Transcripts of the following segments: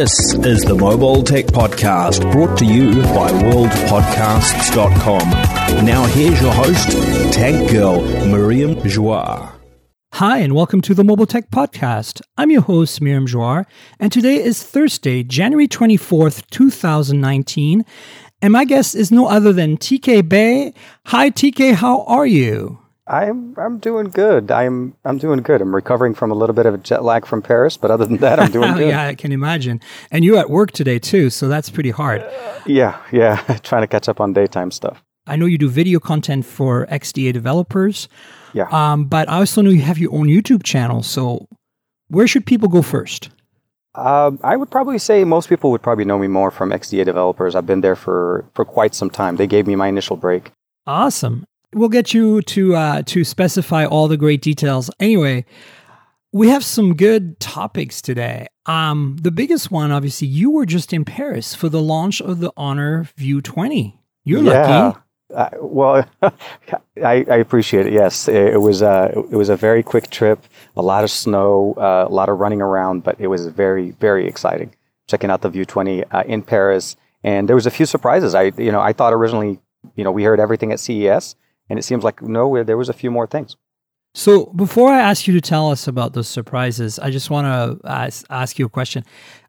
This is the Mobile Tech Podcast brought to you by worldpodcasts.com. Now here's your host, Tech Girl Miriam Joire. Hi, and welcome to the Mobile Tech Podcast. I'm your host, Miriam Joire, and today is Thursday, January 24th, 2019. And my guest is no other than TK Bay. Hi, TK, how are you? I'm I'm doing good. I'm I'm doing good. I'm recovering from a little bit of a jet lag from Paris, but other than that, I'm doing good. yeah, I can imagine. And you're at work today too, so that's pretty hard. Uh, yeah, yeah, trying to catch up on daytime stuff. I know you do video content for XDA developers. Yeah. Um, but I also know you have your own YouTube channel. So where should people go first? Um, I would probably say most people would probably know me more from XDA developers. I've been there for for quite some time. They gave me my initial break. Awesome. We'll get you to uh, to specify all the great details. Anyway, we have some good topics today. Um, the biggest one, obviously, you were just in Paris for the launch of the Honor View 20. You're yeah. lucky. Uh, well, I, I, appreciate it. Yes, it, it was uh, it was a very quick trip. A lot of snow, uh, a lot of running around, but it was very very exciting. Checking out the View 20 uh, in Paris, and there was a few surprises. I you know I thought originally you know we heard everything at CES, and it seems like no, there was a few more things. So before I ask you to tell us about those surprises, I just want to ask, ask, you a question.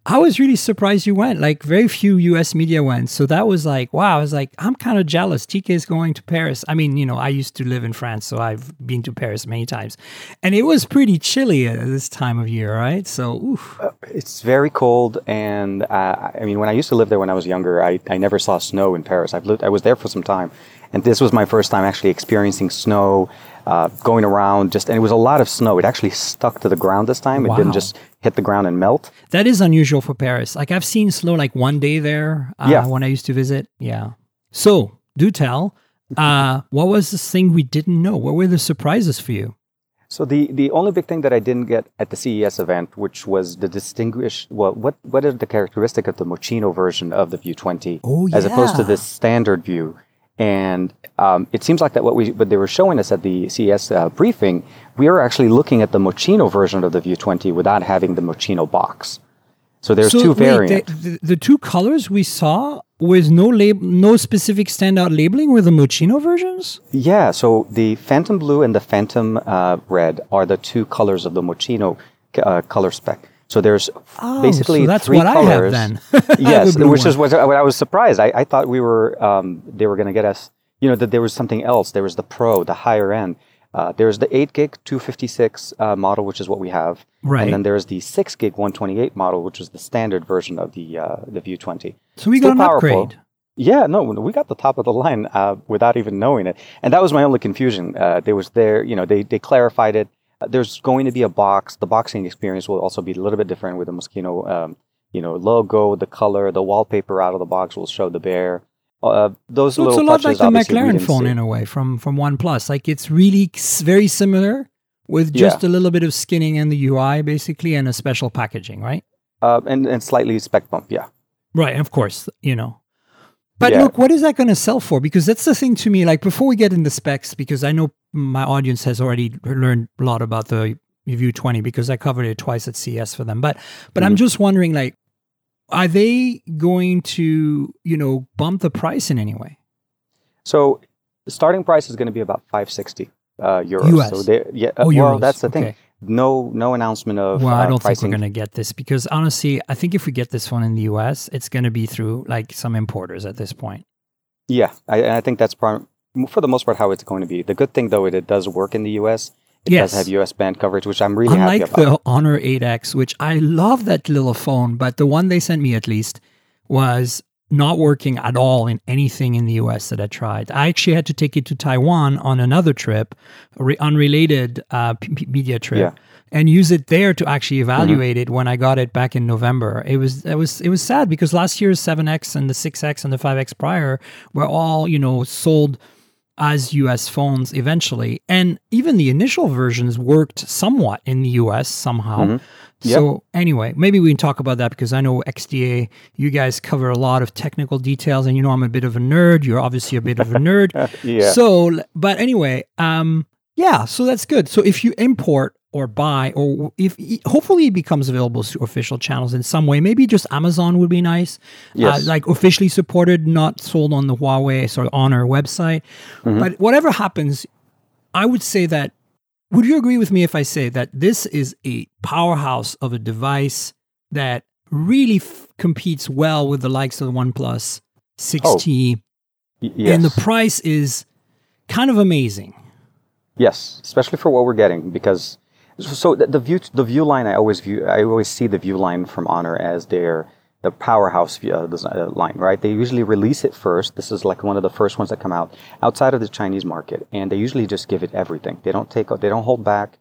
I was really surprised you went. Like very few U.S. media went, so that was like, wow. I was like, I'm kind of jealous. TK is going to Paris. I mean, you know, I used to live in France, so I've been to Paris many times, and it was pretty chilly at this time of year, right? So, uh, it's very cold, and uh, I mean, when I used to live there when I was younger, I, I never saw snow in Paris. I've lived, I was there for some time, and this was my first time actually experiencing snow, uh, going around just, and it was a lot of snow. It actually stuck to the ground this time. Wow. It didn't just hit the ground and melt. That is unusual for Paris. Like I've seen snow like one day there uh, yeah. when I used to visit. Yeah. So do tell, uh, what was this thing we didn't know? What were the surprises for you? So the, the only big thing that I didn't get at the CES event, which was the distinguished, well, what what is the characteristic of the Moschino version of the View 20, oh, yeah. as opposed to the standard view? And um, it seems like that what we what they were showing us at the CES uh, briefing, we are actually looking at the Moschino version of the View 20 without having the Moschino box. So there's so two variants. The, the, the, two colors we saw with no lab, no specific standout labeling were the Moschino versions. Yeah. So the Phantom Blue and the Phantom uh, Red are the two colors of the Moschino uh, color spec. So there's oh, basically so that's three what colors. I have then. yes, the which one. is what, what, I was surprised. I, I thought we were um, they were going to get us. You know that there was something else. There was the Pro, the higher end. Uh, there's the 8 gig 256 uh, model, which is what we have, right. and then there's the 6 gig 128 model, which is the standard version of the uh, the View 20. So we Still got an powerful. upgrade. Yeah, no, we got the top of the line uh, without even knowing it, and that was my only confusion. Uh, there was there, you know, they they clarified it there's going to be a box. The boxing experience will also be a little bit different with the Moschino, um, you know, logo, the color, the wallpaper out of the box will show the bear. Uh, those little a lot touches, like the McLaren phone see. in a way from from OnePlus. Like it's really very similar with just yeah. a little bit of skinning in the UI basically and a special packaging, right? Uh, and and slightly spec bump, yeah. Right, of course, you know. But yeah. look, what is that going to sell for? Because that's the thing to me. Like before we get into specs, because I know my audience has already learned a lot about the View 20 because I covered it twice at CES for them. But but mm I'm just wondering, like, are they going to you know bump the price in any way? So the starting price is going to be about 560 uh, euros. US. So they, yeah, oh, well, euros. that's the okay. thing no no announcement of. Well, uh, I don't pricing. think we're going to get this because honestly, I think if we get this one in the U.S., it's going to be through like some importers at this point. Yeah, I, I think that's for the most part how it's going to be. The good thing though, it, it does work in the U.S. It yes. does have U.S. band coverage, which I'm really Unlike happy about. the Honor 8X, which I love that little phone, but the one they sent me at least was not working at all in anything in the US that I tried. I actually had to take it to Taiwan on another trip, re- unrelated uh, p- media trip. Yeah. And use it there to actually evaluate mm-hmm. it when I got it back in November. It was it was it was sad because last year's 7X and the 6X and the 5X prior were all, you know, sold as US phones eventually. And even the initial versions worked somewhat in the US somehow. Mm-hmm. Yep. So anyway, maybe we can talk about that because I know XDA, you guys cover a lot of technical details, and you know I'm a bit of a nerd. You're obviously a bit of a nerd. yeah. So, but anyway, um, yeah. So that's good. So if you import or buy, or if hopefully it becomes available to official channels in some way. Maybe just Amazon would be nice. Yes. Uh, like officially supported, not sold on the Huawei sort of Honor website. But whatever happens, I would say that. Would you agree with me if I say that this is a powerhouse of a device that really f- competes well with the likes of the OnePlus 6T, Y- yes. and the price is kind of amazing. Yes, especially for what we're getting because so the, the view the view line I always view I always see the view line from Honor as their the powerhouse uh, uh, line, right? They usually release it first. This is like one of the first ones that come out outside of the Chinese market, and they usually just give it everything. They don't take they don't hold back.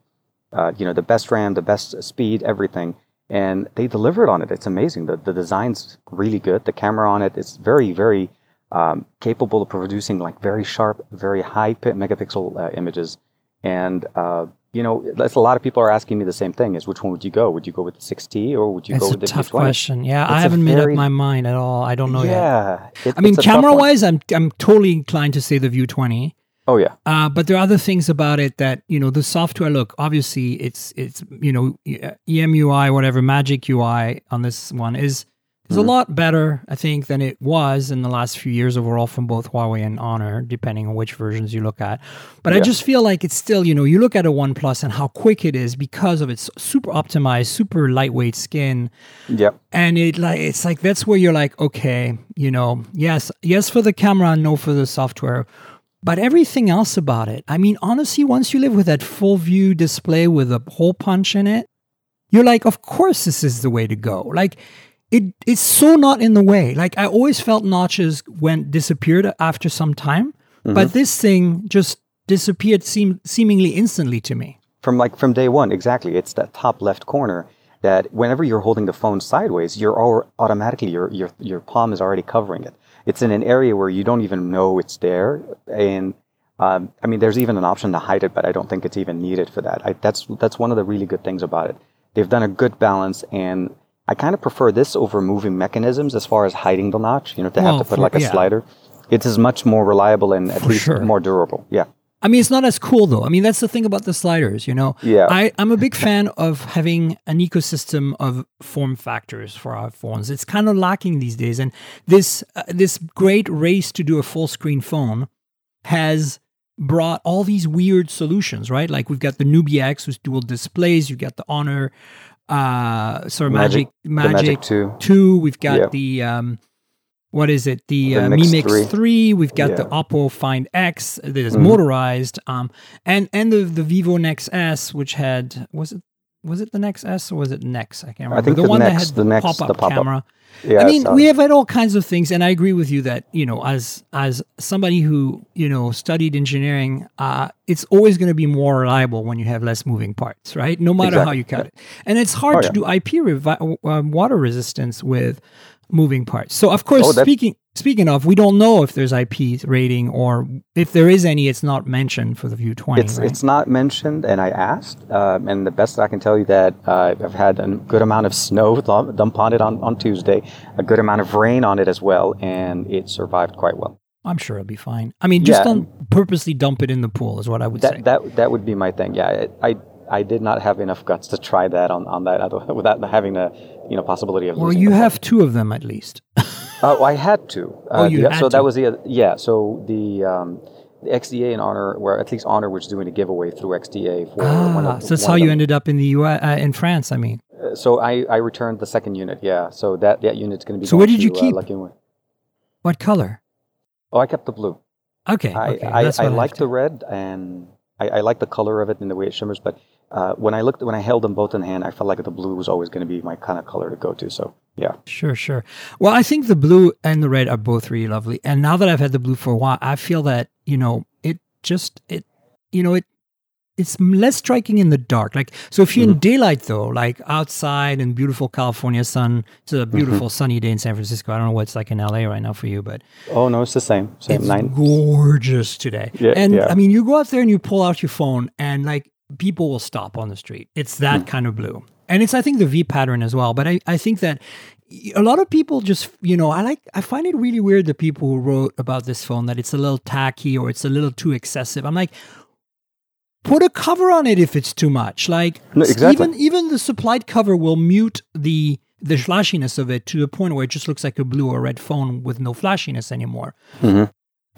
Uh, you know, the best RAM, the best speed, everything, and they delivered on it. It's amazing. The the design's really good. The camera on it is very very um, capable of producing like very sharp, very high megapixel uh, images. And uh, you know, that's a lot of people are asking me the same thing: is which one would you go? Would you go with the 6T or would you It's go with the tough V20? question. Yeah, It's I haven't made up my mind at all. I don't know yet. Yeah, it- I mean, it's a tough camera one. wise, I'm I'm totally inclined to say the View 20. Oh yeah, Uh, but there are other things about it that you know the software. Look, obviously, it's it's you know EMUI, whatever Magic UI on this one is is Mm-hmm. a lot better, I think, than it was in the last few years overall from both Huawei and Honor, depending on which versions you look at. But I just feel like it's still, you know, you look at a OnePlus and how quick it is because of its super optimized, super lightweight skin Yeah. and it like it's like that's where you're like okay you know yes yes for the camera no for the software but everything else about it i mean honestly once you live with that full view display with a hole punch in it you're like of course this is the way to go like it it's so not in the way like i always felt notches went disappeared after some time but this thing just disappeared seem, seemingly instantly to me from like from day one, exactly. It's that top left corner that whenever you're holding the phone sideways, you're all, automatically your your your palm is already covering it. It's in an area where you don't even know it's there, and um, I mean, there's even an option to hide it, but I don't think it's even needed for that. I, that's that's one of the really good things about it. They've done a good balance, and I kind of prefer this over moving mechanisms as far as hiding the notch. You know, to Well, have to put for- like a yeah. slider. It is much more reliable and at For least sure. more durable. Yeah. I mean, it's not as cool though. I mean, that's the thing about the sliders, you know. Yeah. I, I'm a big fan of having an ecosystem of form factors for our phones. It's kind of lacking these days, and this uh, this great race to do a full screen phone has brought all these weird solutions, right? Like we've got the Nubia X with dual displays. You've got the Honor, uh, sorry, Magic Magic- Magic, Magic 2. Two. We've got Yeah. the um, what is it? The, The uh, Mi Mix 3. 3. We've got the Yeah. Mm-hmm. Oppo Find X that is motorized, um, and and the the Vivo Nex S, which had was it was it the Nex S or was it next? I can't remember. I think the, the one that had the Nex, pop-up the pop-up. camera. Yeah. I mean, we have had all kinds of things, and I agree with you that you know, as as somebody who you know studied engineering, uh, it's always going to be more reliable when you have less moving parts, right? No matter how you cut it, and it's hard Oh, to yeah. do IP revi- um, water resistance with moving parts. So, of course, Oh, speaking speaking of, we don't know if there's IP rating or if there is any, it's not mentioned for the View Twenty. It's right? it's not mentioned, and I asked, um, and the best I can tell you that uh, I've had a good amount of snow dump on it on, on Tuesday, a good amount of rain on it as well, and it survived quite well. I'm sure it'll be fine. I mean, just Yeah. don't purposely dump it in the pool, is what I would say. That that that would be my thing. Yeah, I I, I did not have enough guts to try that on, on that other, without having a you know possibility of. well, you have two of them at least. Oh, I had to. Oh, Uh, you the- had so to. that was the yeah. So the um, the XDA and Honor, where at least Honor was doing a giveaway through XDA for one Ah, of. so that's one how you ended up in the U. Uh, in France. I mean, Uh, So I, I returned the second unit. Yeah. So that that unit's going to be. So what did you keep? Uh, what color? Oh, I kept the blue. Okay, I okay, I, that's I like the red and I, I like the color of it and the way it shimmers. But uh, when I looked when I held them both in hand, I felt like the blue was always going to be my kind of color to go to. So yeah. Sure, sure. Well, I think the blue and the red are both really lovely. And now that I've had the blue for a while, I feel that you know it just it you know it it's less striking in the dark. Like so, if you're Mm-hmm. in daylight though, like outside in beautiful California sun, it's Mm-hmm. a beautiful sunny day in San Francisco. I don't know what it's like in LA right now for you, but Oh no, it's the same. Same it's nine. gorgeous today. Yeah, and yeah. I mean, you go out there and you pull out your phone, and like people will stop on the street. It's Hmm. that kind of blue, and it's I think the V pattern as well. But I I think that a lot of people just you know I like I find it really weird the people who wrote about this phone that it's a little tacky or it's a little too excessive. I'm like. put a cover on it if it's too much. Like No, exactly. even even the supplied cover will mute the the flashiness of it to the point where it just looks like a blue or red phone with no flashiness anymore. Yeah,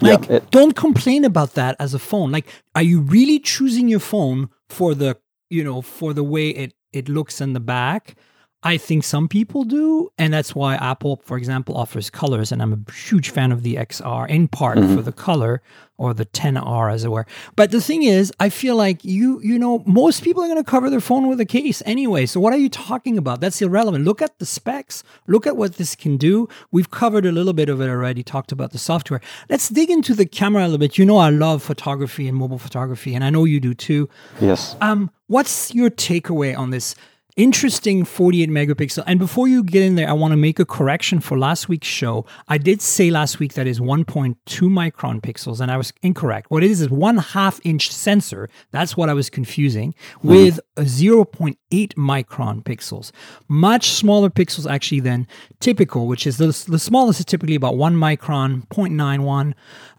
Like, it- don't complain about that as a phone. Like, are you really choosing your phone for the, you know, for the way it it looks in the back? I think some people do, and that's why Apple, for example, offers colors. And I'm a huge fan of the XR in part for the color or the 10R, as it were. But the thing is, I feel like you, you know, most people are going to cover their phone with a case anyway. So what are you talking about? That's irrelevant. Look at the specs. Look at what this can do. We've covered a little bit of it already. Talked about the software. Let's dig into the camera a little bit. You know, I love photography and mobile photography, and I know you do too. Yes. Um, what's your takeaway on this interesting 48 megapixel? And before you get in there, I want to make a correction for last week's show. I did say last week that is 1.2 micron pixels, and I was incorrect. What it is is one half inch sensor. That's what I was confusing hmm. with a 0.8 micron pixels. Much smaller pixels actually than typical, which is the, the smallest is typically about one micron, 0.91.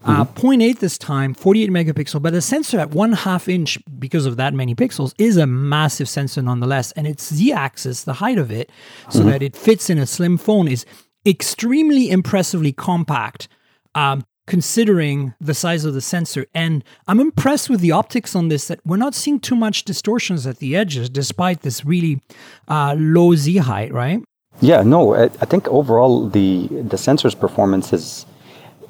Uh, 0.8 this time, 48 megapixel, but the sensor at one half inch because of that many pixels is a massive sensor nonetheless. And its Z axis, the height of it, so that it fits in a slim phone, is extremely impressively compact. Um, considering the size of the sensor. And i'm impressed with the optics on this that we're not seeing too much distortions at the edges despite this really uh, low z height right? Yeah, no, I, I think overall the the sensor's performance is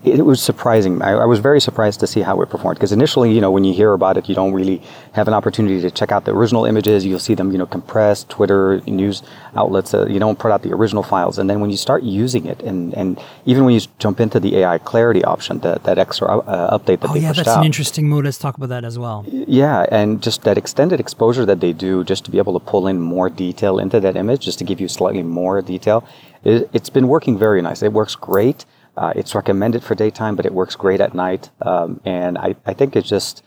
it was surprising. I, I was very surprised to see how it performed because initially, you know, when you hear about it, you don't really have an opportunity to check out the original images. You'll see them, you know, compressed. Twitter news outlets, uh, you don't put out the original files, and then when you start using it, and and even when you jump into the AI clarity option, that that extra uh, update that oh they yeah pushed out. yeah, that's an interesting mode let's talk about that as well yeah, and just that extended exposure that they do, just to be able to pull in more detail into that image, just to give you slightly more detail, it, it's been working very nice. It works great. Uh, it's recommended for daytime, but it works great at night. Um, and I, I think it just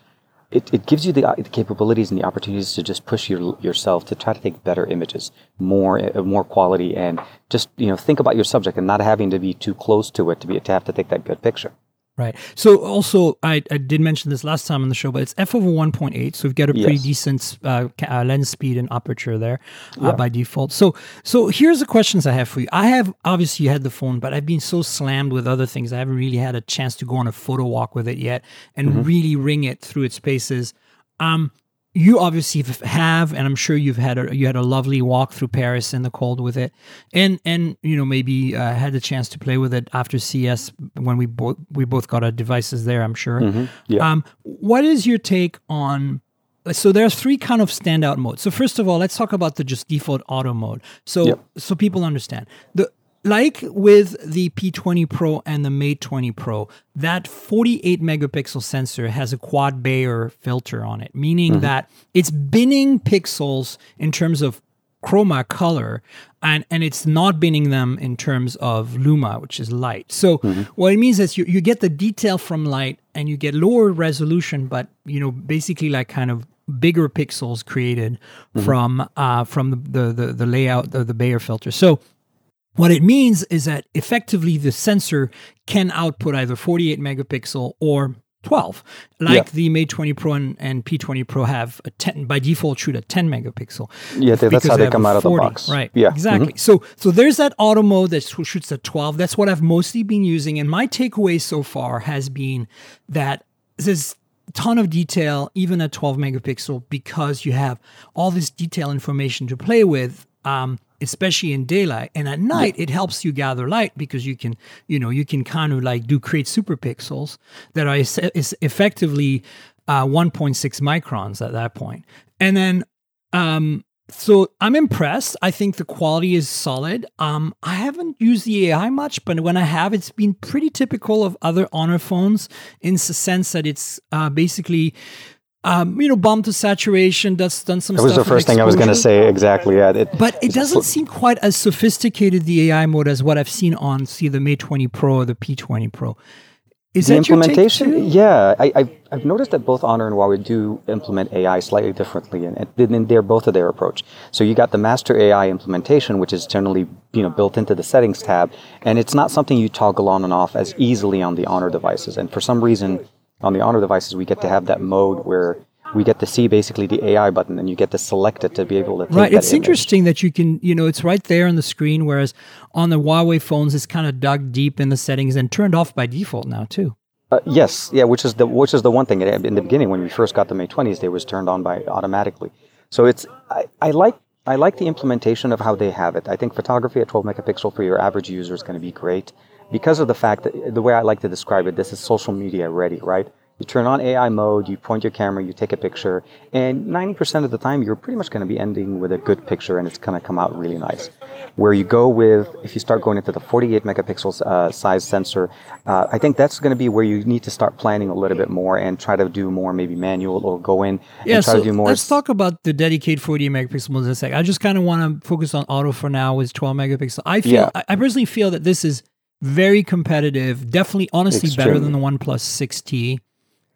it, it gives you the, the capabilities and the opportunities to just push your, yourself to try to take better images, more uh, more quality, and just you know think about your subject and not having to be too close to it to be to have to take that good picture. Right. So also, I, I did mention this last time on the show, but it's f over 1.8, so we've got a pretty Yes. decent uh, uh, lens speed and aperture there uh, by default. So so here's the questions I have for you. I have obviously had the phone, but I've been so slammed with other things, I haven't really had a chance to go on a photo walk with it yet and really ring it through its paces. Um, you obviously have, and I'm sure you've had a you had a lovely walk through Paris in the cold with it, and and you know maybe uh, had the chance to play with it after CS when we both we both got our devices there. I'm sure. Yeah. Um, what is your take on? So there are three kind of standout modes. So first of all, let's talk about the just default auto mode. So Yep. so people understand the like with the P20 Pro and the Mate 20 Pro, that 48 megapixel sensor has a quad Bayer filter on it, meaning mm-hmm. that it's binning pixels in terms of chroma color and and it's not binning them in terms of luma which is light. So mm-hmm. what it means is you, you get the detail from light and you get lower resolution but you know basically like kind of bigger pixels created mm-hmm. from uh from the the the, the layout of the Bayer filter. So what it means is that effectively the sensor can output either 48 megapixel or 12, like Yeah. the Mate 20 Pro and, and P20 Pro have a 10 by default shoot at 10 megapixel. Yeah, that's because how they come out of the box. Right. Yeah. Mm-hmm. Exactly. So so there's that auto mode that shoots at 12. That's what I've mostly been using. And my takeaway so far has been that there's a ton of detail, even at 12 megapixel, because you have all this detail information to play with. Um, especially in daylight and at night it helps you gather light because you can you know you can kind of like do create super pixels that are es- is effectively uh, 1.6 microns at that point and then um, so I'm impressed. I think the quality is solid. Um, I haven't used the AI much, but when I have, it's been pretty typical of other Honor phones in the sense that it's uh, basically, um, you know, bump to saturation. That's done some. That was the first thing I was going to say. Exactly. Yeah. It, But it doesn't seem quite as sophisticated the AI mode as what I've seen on, see, the Mate 20 Pro or the P20 Pro. Is the that your take implementation, yeah, I, I've, I've noticed that both Honor and Huawei do implement AI slightly differently, and, and their both of their approach. So you got the master AI implementation, which is generally you know built into the settings tab, and it's not something you toggle on and off as easily on the Honor devices. And for some reason, on the Honor devices, we get to have that mode where we get to see basically the AI button, and you get to select it to be able to Right. It's image. interesting that you can, you know, it's right there on the screen, whereas on the Huawei phones, it's kind of dug deep in the settings and turned off by default now too. Uh, yes, yeah, which is the which is the one thing in the beginning when we first got the Mate 20s, they was turned on by automatically. So it's I, I like I like the implementation of how they have it. I think photography at 12 megapixel for your average user is going to be great because of the fact that the way I like to describe it, this is social media ready, right? You turn on AI mode, you point your camera, you take a picture, and 90% of the time you're pretty much going to be ending with a good picture and it's going to come out really nice. Where you go with, if you start going into the 48 megapixels uh, size sensor, uh, I think that's going to be where you need to start planning a little bit more and try to do more maybe manual or go in Yeah, and try so to do more. let's talk about the dedicated 48 megapixel mode in a sec. I just kind of want to focus on auto for now with 12 megapixel. I feel, Yeah. I personally feel that this is very competitive, definitely, honestly, better than the One OnePlus 6T.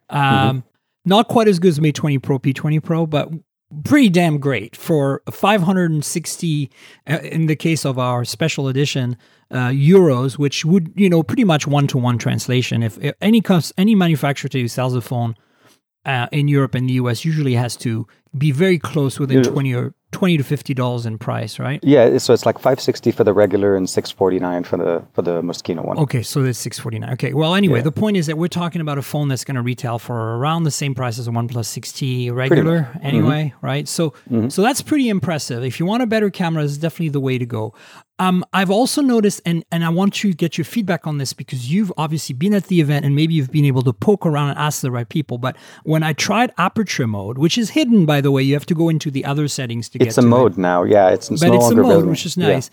Um, Mm-hmm. Not quite as good as Mate 20 Pro, P20 Pro, but pretty damn great for 560 uh, in the case of our special edition uh, euros which would you know pretty much one-to-one translation if, if any cus- any manufacturer who sells a phone uh, in Europe and the US usually has to be very close within Yeah. 20 or 20 to 50 dollars in price right yeah, so it's like 560 for the regular and 649 for the for the Moschino one. Okay, so that's forty nine. Okay, well, anyway, Yeah. the point is that we're talking about a phone that's going to retail for around the same price as a OnePlus 6T regular, Mm-hmm. anyway, right? So, so that's pretty impressive. If you want a better camera, it's definitely the way to go. Um, I've also noticed, and and I want to get your feedback on this because you've obviously been at the event and maybe you've been able to poke around and ask the right people. But when I tried aperture mode, which is hidden by the way, you have to go into the other settings to It's get It's a it mode now, yeah. It's, it's but no it's a mode, visible. which is Yeah. nice.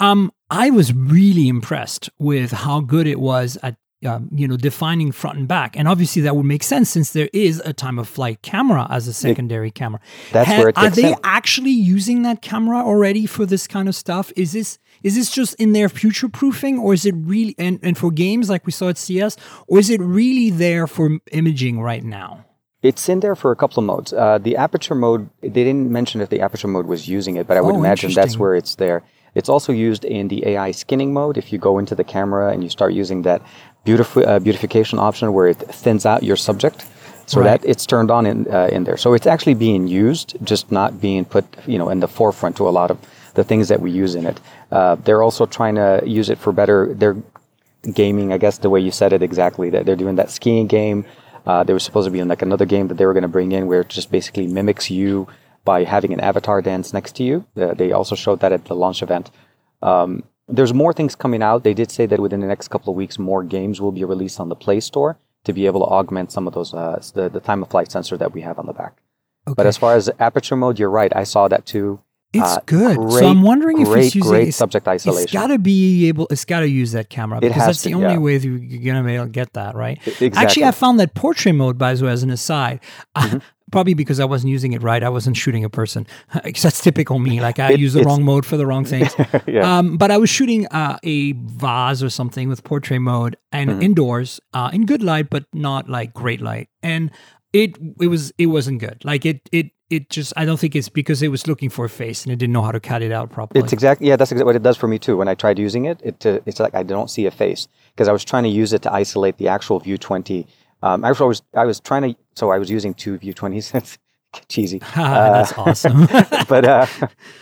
Um, I was really impressed with how good it was at um, you know defining front and back, and obviously that would make sense since there is a time of flight camera as a secondary camera. That's where it are they in. actually using that camera already for this kind of stuff? Is this is this just in their future proofing, or is it really and, and for games like we saw at CS, or is it really there for imaging right now? It's in there for a couple of modes. Uh, the aperture mode, they didn't mention if the aperture mode was using it, but I would Oh, imagine that's where it's there. It's also used in the AI skinning mode. If you go into the camera and you start using that beautif- uh, beautification option where it thins out your subject, so Right. that it's turned on in, uh, in there. So it's actually being used, just not being put, you know, in the forefront to a lot of the things that we use in it. Uh, they're also trying to use it for better. They're gaming, I guess the way you said it exactly. That they're doing that skiing game. Uh, they were supposed to be in like another game that they were going to bring in where it just basically mimics you by having an avatar dance next to you. Uh, they also showed that at the launch event. Um, there's more things coming out. They did say that within the next couple of weeks, more games will be released on the Play Store to be able to augment some of those uh, the, the time of flight sensor that we have on the back. But as far as aperture mode, you're right. I saw that too. It's Uh, good. so I'm wondering if great, it's using great it's- subject isolation. It's got to be able. It's got to use that camera because has that's to, the only yeah. way that you're gonna be able to get that right. exactly. Mm-hmm. Actually, I found that portrait mode, by the way, as an aside. Probably because I wasn't using it right. I wasn't shooting a person. that's typical me. Like I It- use the wrong mode for the wrong things. Yeah. um, but I was shooting uh, a vase or something with portrait mode and Mm-hmm. indoors uh, in good light, but not like great light. And it it was it wasn't good. Like it it it just I don't think it's because it was looking for a face and it didn't know how to cut it out properly. It's exactly yeah. That's exactly what it does for me too. When I tried using it, it uh, it's like I don't see a face because I was trying to use it to isolate the actual View 20. Um, I was always, I was trying to so I was using two View 20s. It's cheesy, That's awesome. but uh,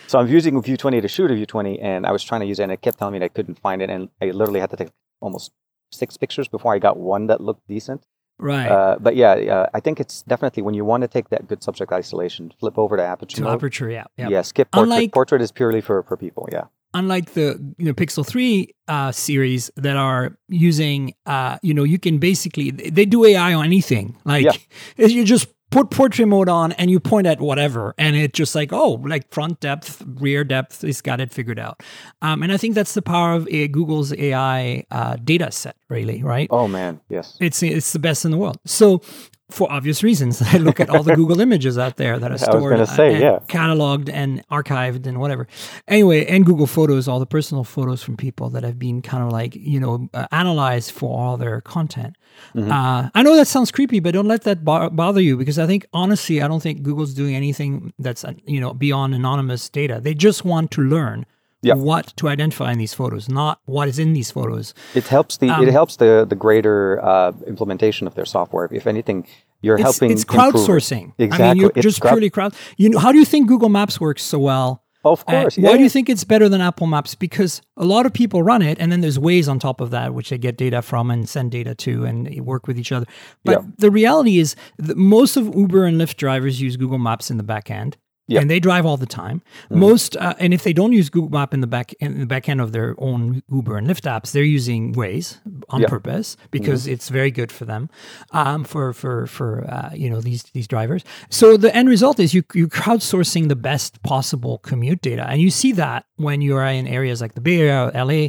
so I'm using View 20 to shoot a View 20, and I was trying to use it, and it kept telling me that I couldn't find it, and I literally had to take almost six pictures before I got one that looked decent. Right. Uh, but yeah, uh, I think it's definitely when you want to take that good subject isolation, flip over to aperture to mode. aperture, yeah. yeah. Yeah, skip portrait. Unlike- portrait is purely for, for people. Yeah. Unlike the you know Pixel 3 uh, series that are using, uh, you know, you can basically, they do AI on anything. Like Yeah. you just put portrait mode on and you point at whatever and it just like, oh, like front depth, rear depth, it's got it figured out. Um, and I think that's the power of uh, Google's AI uh, data set, really, right? Oh man, yes. It's it's the best in the world. So for obvious reasons, I look at all the Google images out there that are stored, say, and yeah. cataloged and archived and whatever. Anyway, and Google Photos, all the personal photos from people that have been kind of like you know uh, analyzed for all their content. Mm-hmm. Uh, I know that sounds creepy, but don't let that bo- bother you because I think honestly, I don't think Google's doing anything that's uh, you know beyond anonymous data. They just want to learn. Yeah. What to identify in these photos, not what is in these photos. It helps the Um, it helps the the greater uh, implementation of their software. If anything, You're it's, helping. It's improve crowdsourcing. Exactly. I mean, you're It's just crowd- purely crowd. You know, how do you think Google Maps works so well? Of And course. why yeah. do you think it's better than Apple Maps? Because a lot of people run it, and then there's Waze on top of that, which they get data from and send data to, and work with each other. But Yeah. the reality is, that most of Uber and Lyft drivers use Google Maps in the back end. Mm-hmm. And they drive all the time. Most, uh, and if they don't use Google Map in the back in the back end of their own Uber and Lyft apps, they're using Waze on. Mm-hmm. purpose because it's very good for them, um, for for for uh, you know these these drivers. So the end result is you you crowdsourcing the best possible commute data, and you see that when you are in areas like the Bay Area, LA,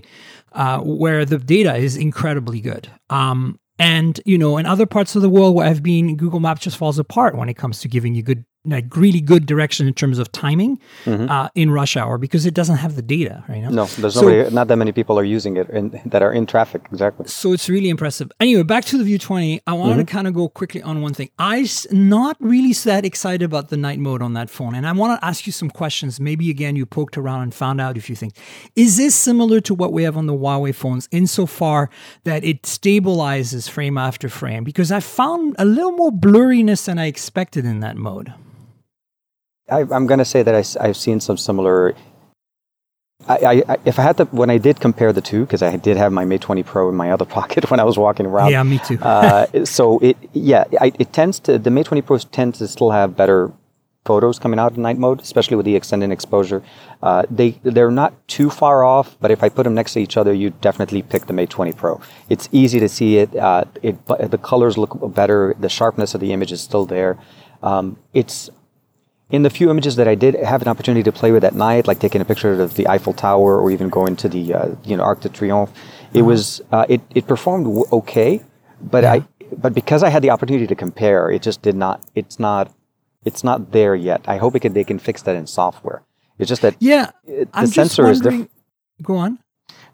uh, where the data is incredibly good. Um, and you know, in other parts of the world where I've been, Google Maps just falls apart when it comes to giving you good, like really good direction in terms of timing uh, in rush hour because it doesn't have the data, right? Mm-hmm. No, there's So- nobody. Not that many people are using it and that are in traffic. Exactly. So it's really impressive. Anyway, back to the View 20. I wanted Mm-hmm. to kind of go quickly on one thing. I'm not really that excited about the night mode on that phone. And I want to ask you some questions. Maybe again, you poked around and found out if you think, is this similar to what we have on the Huawei phones insofar that it stabilizes frame after frame? Because I found a little more blurriness than I expected in that mode. I, I'm going to say that I, have seen some similar. I, I, if I had to, when I did compare the two, because I did have my Mate 20 Pro in my other pocket when I was walking around. Yeah, me too. uh, so it, yeah, I, it tends to the Mate 20 Pros tend to still have better photos coming out in night mode, especially with the extended exposure. Uh, they they're not too far off, but if I put them next to each other, you definitely pick the Mate 20 Pro. It's easy to see it. Uh, it the colors look better. The sharpness of the image is still there. Um, it's in the few images that I did have an opportunity to play with at night, like taking a picture of the Eiffel Tower or even going to the uh, you know Arc de Triomphe, it was uh, it it performed w- okay, but I but because I had the opportunity to compare, it just did not. It's not it's not there yet. I hope it can, they can fix that in software. It's just that yeah, it- the I'm sensor is different. Go on.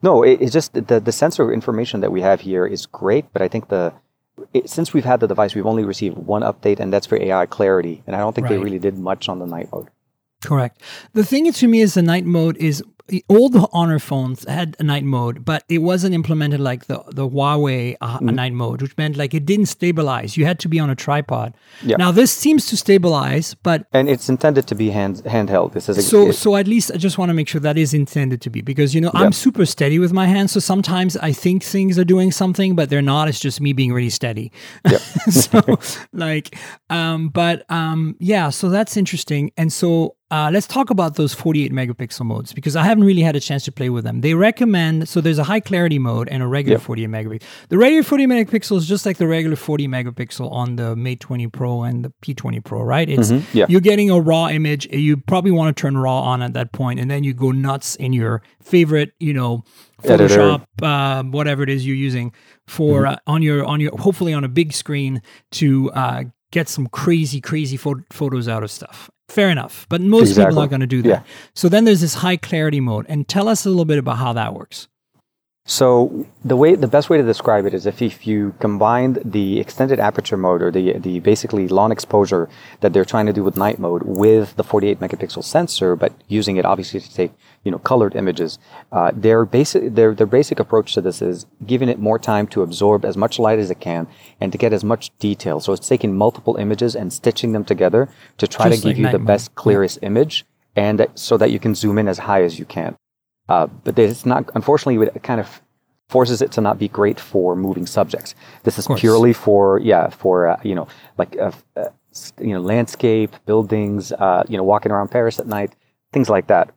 No, it, it's just the the sensor information that we have here is great, but I think the it, since we've had the device, we've only received one update, and that's for AI clarity, and I don't think they really did much on the night mode. Correct. The thing to me is the night mode is all the Honor phones had a night mode, but it wasn't implemented like the the Huawei uh, Mm-hmm. night mode, which meant like it didn't stabilize. You had to be on a tripod. Yeah. Now this seems to stabilize, but And it's intended to be hand handheld. This is a, so so at least I just want to make sure that is intended to be because you know Yeah. I'm super steady with my hands, so sometimes I think things are doing something, but they're not. It's just me being really steady. Yeah. so like, um, but um, yeah, so that's interesting. And so uh, let's talk about those 48 megapixel modes because I haven't really had a chance to play with them. They recommend so there's a high clarity mode and a regular Yep. 48 megapixel. The regular 40 megapixel is just like the regular 40 megapixel on the Mate 20 Pro and the P20 Pro, right? It's Mm-hmm. yeah. you're getting a raw image. You probably want to turn raw on at that point, and then you go nuts in your favorite, you know, Photoshop, uh, whatever it is you're using for Mm-hmm. uh, on your on your hopefully on a big screen to uh, get some crazy crazy pho- photos out of stuff. Fair enough, but most people Exactly. are going to do that. Yeah. So then there's this high clarity mode, and tell us a little bit about how that works. So the way the best way to describe it is if, if you combined the extended aperture mode or the the basically long exposure that they're trying to do with night mode with the 48 megapixel sensor, but using it obviously to take you know colored images. Uh, their basic their their basic approach to this is giving it more time to absorb as much light as it can and to get as much detail. So it's taking multiple images and stitching them together to try Just to give like you the mode. best clearest image and that, so that you can zoom in as high as you can. Uh, but it's not, unfortunately, it kind of forces it to not be great for moving subjects. This is purely for, yeah, for, uh, you know, like, uh, uh, you know, landscape, buildings, uh, you know, walking around Paris at night, things like that.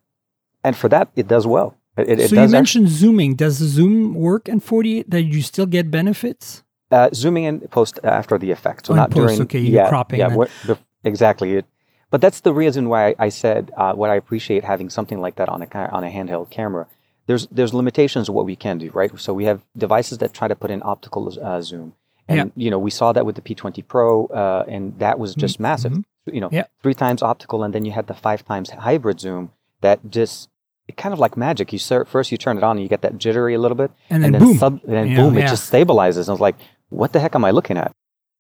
And for that, it does well. It, it, so you mentioned zooming. Does zoom work in 48? That you still get benefits? uh, zooming in post after the effect. So Oh, not post, during, okay, you're yeah, cropping Yeah, what, the, exactly. It, but that's the reason why I said uh, what I appreciate having something like that on a on a handheld camera. There's there's limitations of what we can do, right? So we have devices that try to put in optical uh, zoom, and Yeah. you know we saw that with the P20 Pro, uh, and that was just massive. You know, Mm-hmm. Yeah. three times optical, and then you had the five times hybrid zoom that just. It kind of like magic. You start, first you turn it on and you get that jittery a little bit, And then boom. sub, and then boom, it yeah. just stabilizes. And I was like, what the heck am I looking at?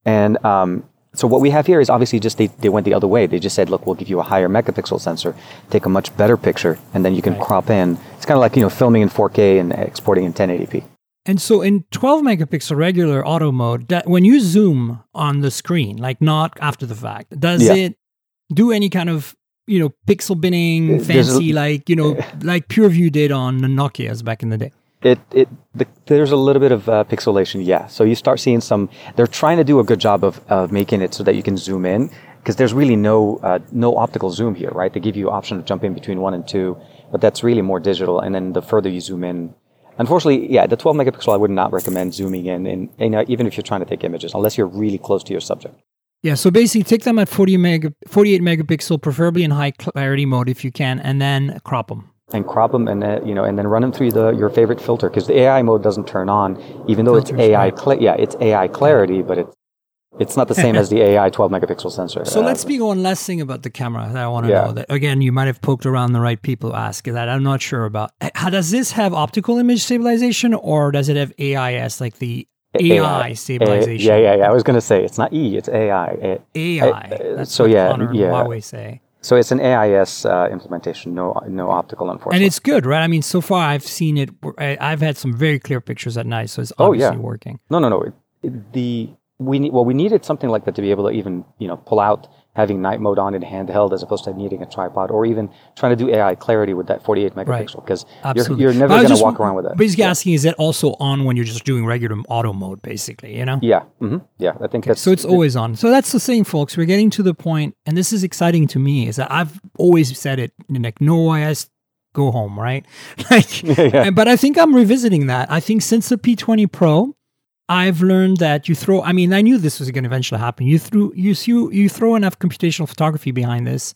And um, so what we have here is obviously just they, they went the other way. They just said, look, we'll give you a higher megapixel sensor, take a much better picture, and then you can Right. crop in. It's kind of like you know filming in 4K and exporting in 1080p. And so in 12 megapixel regular auto mode, that when you zoom on the screen, like not after the fact, does Yeah. it do any kind of you know pixel binning, there's a- fancy like you know like PureView did on the Nokia's back in the day? It it the, there's a little bit of uh, pixelation, yeah. So you start seeing some. They're trying to do a good job of, of making it so that you can zoom in because there's really no uh, no optical zoom here, right? They give you option to jump in between one and two, but that's really more digital. And then the further you zoom in, unfortunately, yeah, the 12 megapixel I would not recommend zooming in, in uh, even if you're trying to take images, unless you're really close to your subject. Yeah, so basically take them at 40 mega, 48 megapixel, preferably in high clarity mode if you can, and then crop them. And crop them and uh, you know and then run them through the your favorite filter because the AI mode doesn't turn on even though Filters, it's AI cla- yeah it's AI clarity but it's it's not the same as the AI 12 megapixel sensor. So Uh, let's speak one last thing about the camera that I want to Yeah. know. That again, you might have poked around the right people to ask that I'm not sure about. How does this have optical image stabilization, or does it have AIS like the AI, Uh, stabilization? yeah, yeah, yeah. I was going to say it's not E, it's AI. Uh, AI. That's so what yeah, yeah. Huawei say. So it's an AIS uh, implementation, no no optical, unfortunately. And it's good, right? I mean, so far I've seen it. I've had some very clear pictures at night, so it's Oh, obviously yeah. working. no, no, no. It, it- the we need well, we needed something like that to be able to even you know pull out having night mode on in handheld as opposed to needing a tripod or even trying to do AI clarity with that 48 megapixel because you're, you're never But I was going to walk around with that. Basically, asking is that also on when you're just doing regular auto mode, basically, you know? Yeah, hmm yeah. I think that's So it's always on. So that's the thing, folks. We're getting to the point, and this is exciting to me, is that I've always said it, like, no OIS, go home, right? like, Yeah. but I think I'm revisiting that. I think since the P20 Pro, I've learned that you throw. I mean, I knew this was going to eventually happen. You threw you you you throw enough computational photography behind this,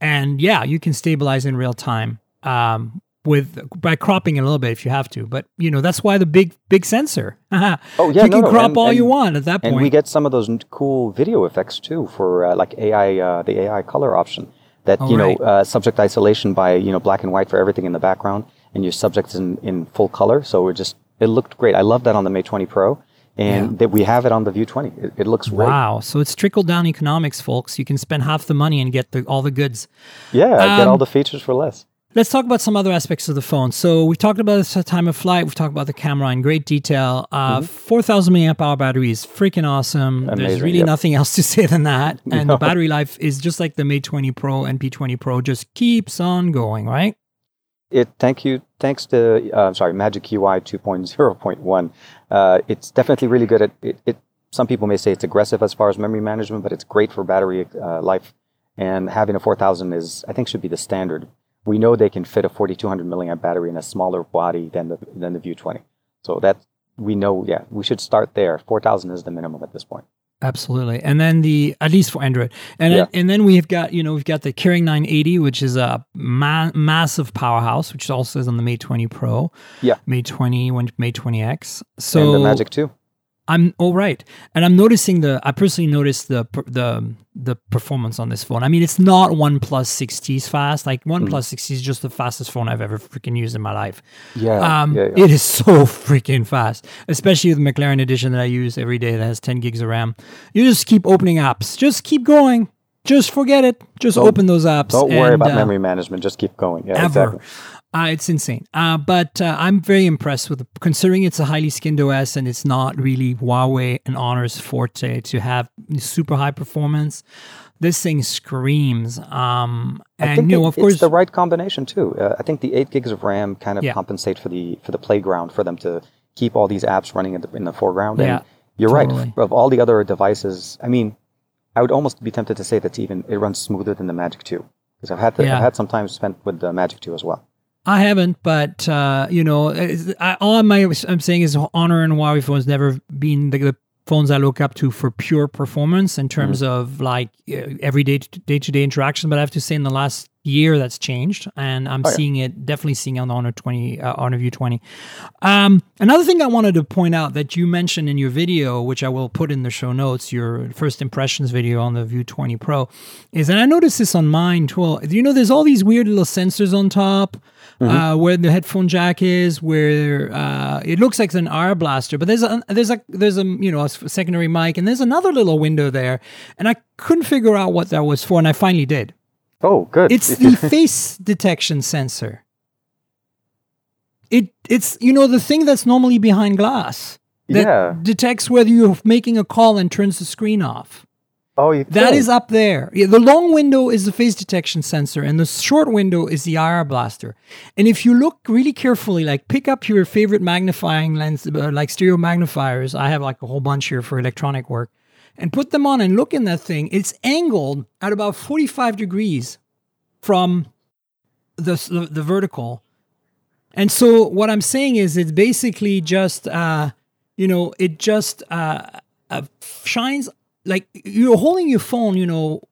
and yeah, you can stabilize in real time. Um, with by cropping a little bit if you have to, but you know that's why the big big sensor. Oh, yeah, you can no, crop and- all you want at that point. and we get some of those cool video effects too for uh, like AI, uh, the AI color option. That you know, right. uh, subject isolation by you know black and white for everything in the background, and your subjects in, in full color. So it just it looked great. I love that on the Mate 20 Pro, and that we have it on the View 20. It, it looks great. Wow. So it's trickle down economics, folks. You can spend half the money and get the, all the goods. Yeah, I get Um, all the features for less. Let's talk about some other aspects of the phone. So we've talked about the time of flight. We've talked about the camera in great detail. Uh, 4,000 milliamp hour battery is freaking awesome. There's really yep. nothing else to say than that. And the battery life is just like the Mate 20 Pro and P20 Pro, just keeps on going, right? It thank you thanks to uh, sorry Magic UI 2.0.1. Uh, it's definitely really good at it, it. Some people may say it's aggressive as far as memory management, but it's great for battery uh, life. And having a 4000 is I think should be the standard. We know they can fit a 4200 milliamp battery in a smaller body than the than the View 20. So that we know, yeah, we should start there. 4000 is the minimum at this point. Absolutely. And then the at least for Android. And Yeah. then, and then we've got, you know, we've got the Kirin 980, which is a ma- massive powerhouse, which also is on the Mate 20 Pro. Yeah. Mate 20, one- Mate 20X. So and the Magic 2. I'm all right, and I'm noticing the. I personally noticed the the the performance on this phone. I mean, it's not OnePlus 6T's fast. Like Mm. OnePlus 6T is just the fastest phone I've ever freaking used in my life. Yeah, Um, yeah, yeah. it is so freaking fast, especially with the McLaren edition that I use every day that has 10 gigs of RAM. You just keep opening apps. Just keep going. Just forget it. Just open those apps. Don't worry and, about uh, memory management. Just keep going. Yeah, ever. exactly. Uh, it's insane. Uh, but uh, I'm very impressed with it, considering it's a highly skinned OS and it's not really Huawei and Honor's forte to have super high performance. This thing screams. Um, and you know, it- of course, the right combination too. Uh, I think the eight gigs of RAM kind of Yeah. compensate for the for the playground for them to keep all these apps running in the, in the foreground. Yeah, and you're totally. right. Of all the other devices, I mean, I would almost be tempted to say that even it runs smoother than the Magic Two because I've had the, Yeah. I've had some time spent with the Magic Two as well. I haven't, but uh, you know, I, all I'm, I'm saying is Honor and Huawei phones never been the, the phones I look up to for pure performance in terms of like uh, everyday day to day interaction. But I have to say, in the last year, that's changed, and I'm Oh, yeah. seeing it definitely seeing on the Honor 20, uh, Honor View 20. Um, another thing I wanted to point out that you mentioned in your video, which I will put in the show notes, your first impressions video on the View 20 Pro, is, and I noticed this on mine too. You know, there's all these weird little sensors on top. Uh, where the headphone jack is, where uh, it looks like an R blaster, but there's a there's a there's a you know a secondary mic, and there's another little window there, and I couldn't figure out what that was for, and I finally did. Oh, good. It's the face detection sensor. it it's you know the thing that's normally behind glass that Yeah. detects whether you're making a call and turns the screen off. Oh, you That think? is up there. Yeah, the long window is the phase detection sensor, and the short window is the IR blaster. And if you look really carefully, like pick up your favorite magnifying lens, uh, like stereo magnifiers. I have like a whole bunch here for electronic work, and put them on and look in that thing. It's angled at about forty-five degrees from the the, the vertical. And so what I'm saying is, it's basically just, uh, you know, it just uh, uh, shines like you're holding your phone, you know,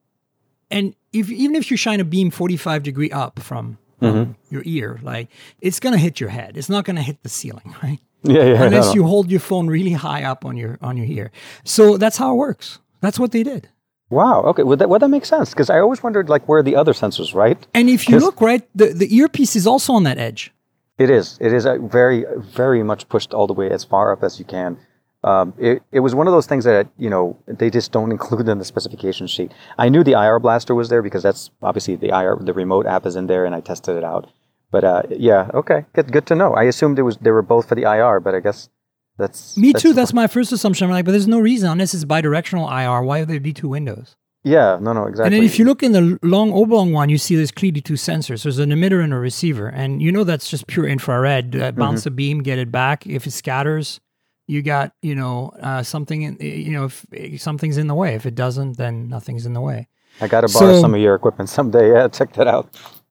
and if even if you shine a beam 45 degree up from um, your ear, like it's gonna hit your head. It's not gonna hit the ceiling, right? yeah, yeah. Unless you hold your phone really high up on your on your ear. So that's how it works. That's what they did. Wow. Okay. Well, that, well, that makes sense because I always wondered like where are the other sensors, right? And if you look right, the, the earpiece is also on that edge. It is. It is uh, very, very much pushed all the way as far up as you can. Um, it, it was one of those things that you know they just don't include in the specification sheet. I knew the IR blaster was there because that's obviously the IR the remote app is in there and I tested it out. But uh, yeah, okay, good, good to know. I assumed it was they were both for the IR, but I guess that's Me too. That's my first assumption. I'm like, but there's no reason unless it's bidirectional IR. Why would there be two windows? yeah. No, no, exactly. And then if you look in the long oblong one, you see there's clearly two sensors. There's an emitter and a receiver, and you know that's just pure infrared. Uh, bounce a beam, get it back. If it scatters, you got you know uh, something. In, you know if, if something's in the way. If it doesn't, then nothing's in the way. I got to borrow so- some of your equipment someday. Yeah, check that out.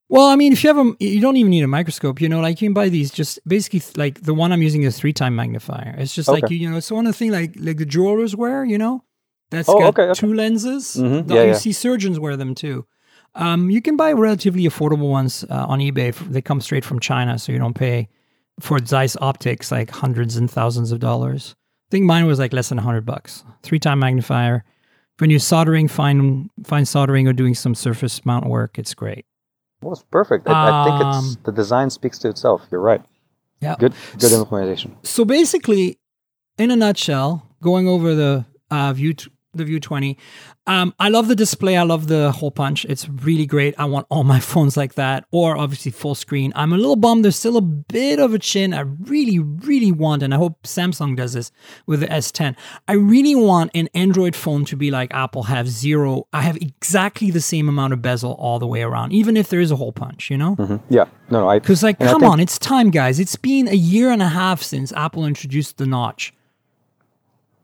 Well, I mean, if you have a, you don't even need a microscope. You know, like you can buy these. Just basically, like the one I'm using is three time magnifier. It's just like you, you know, it's one of the thing like like the jewelers wear. You know, that's Oh, got okay, okay. two lenses. Mhm, yeah, you yeah. see surgeons wear them too. Um, you can buy relatively affordable ones uh, on eBay. They come straight from China, so you don't pay for Zeiss optics like hundreds and thousands of dollars. I think mine was like less than hundred bucks. Three time magnifier. When you're soldering, fine fine soldering or doing some surface mount work, it's great. Well, it's perfect. I, I think it's Um, the design speaks to itself. You're right. Yeah. Good, good implementation. so basically, in a nutshell, going over the uh, view t- the View 20, um, I love the display. I love the hole punch. It's really great. I want all my phones like that, or obviously full screen. I'm a little bummed. There's still a bit of a chin. I really, really want, and I hope Samsung does this with the S10. I really want an Android phone to be like Apple, have zero. I have exactly the same amount of bezel all the way around, even if there is a hole punch. You know. Mhm. Yeah. No, no. I, Because, like, come think- on, it's time, guys. It's been a year and a half since Apple introduced the notch.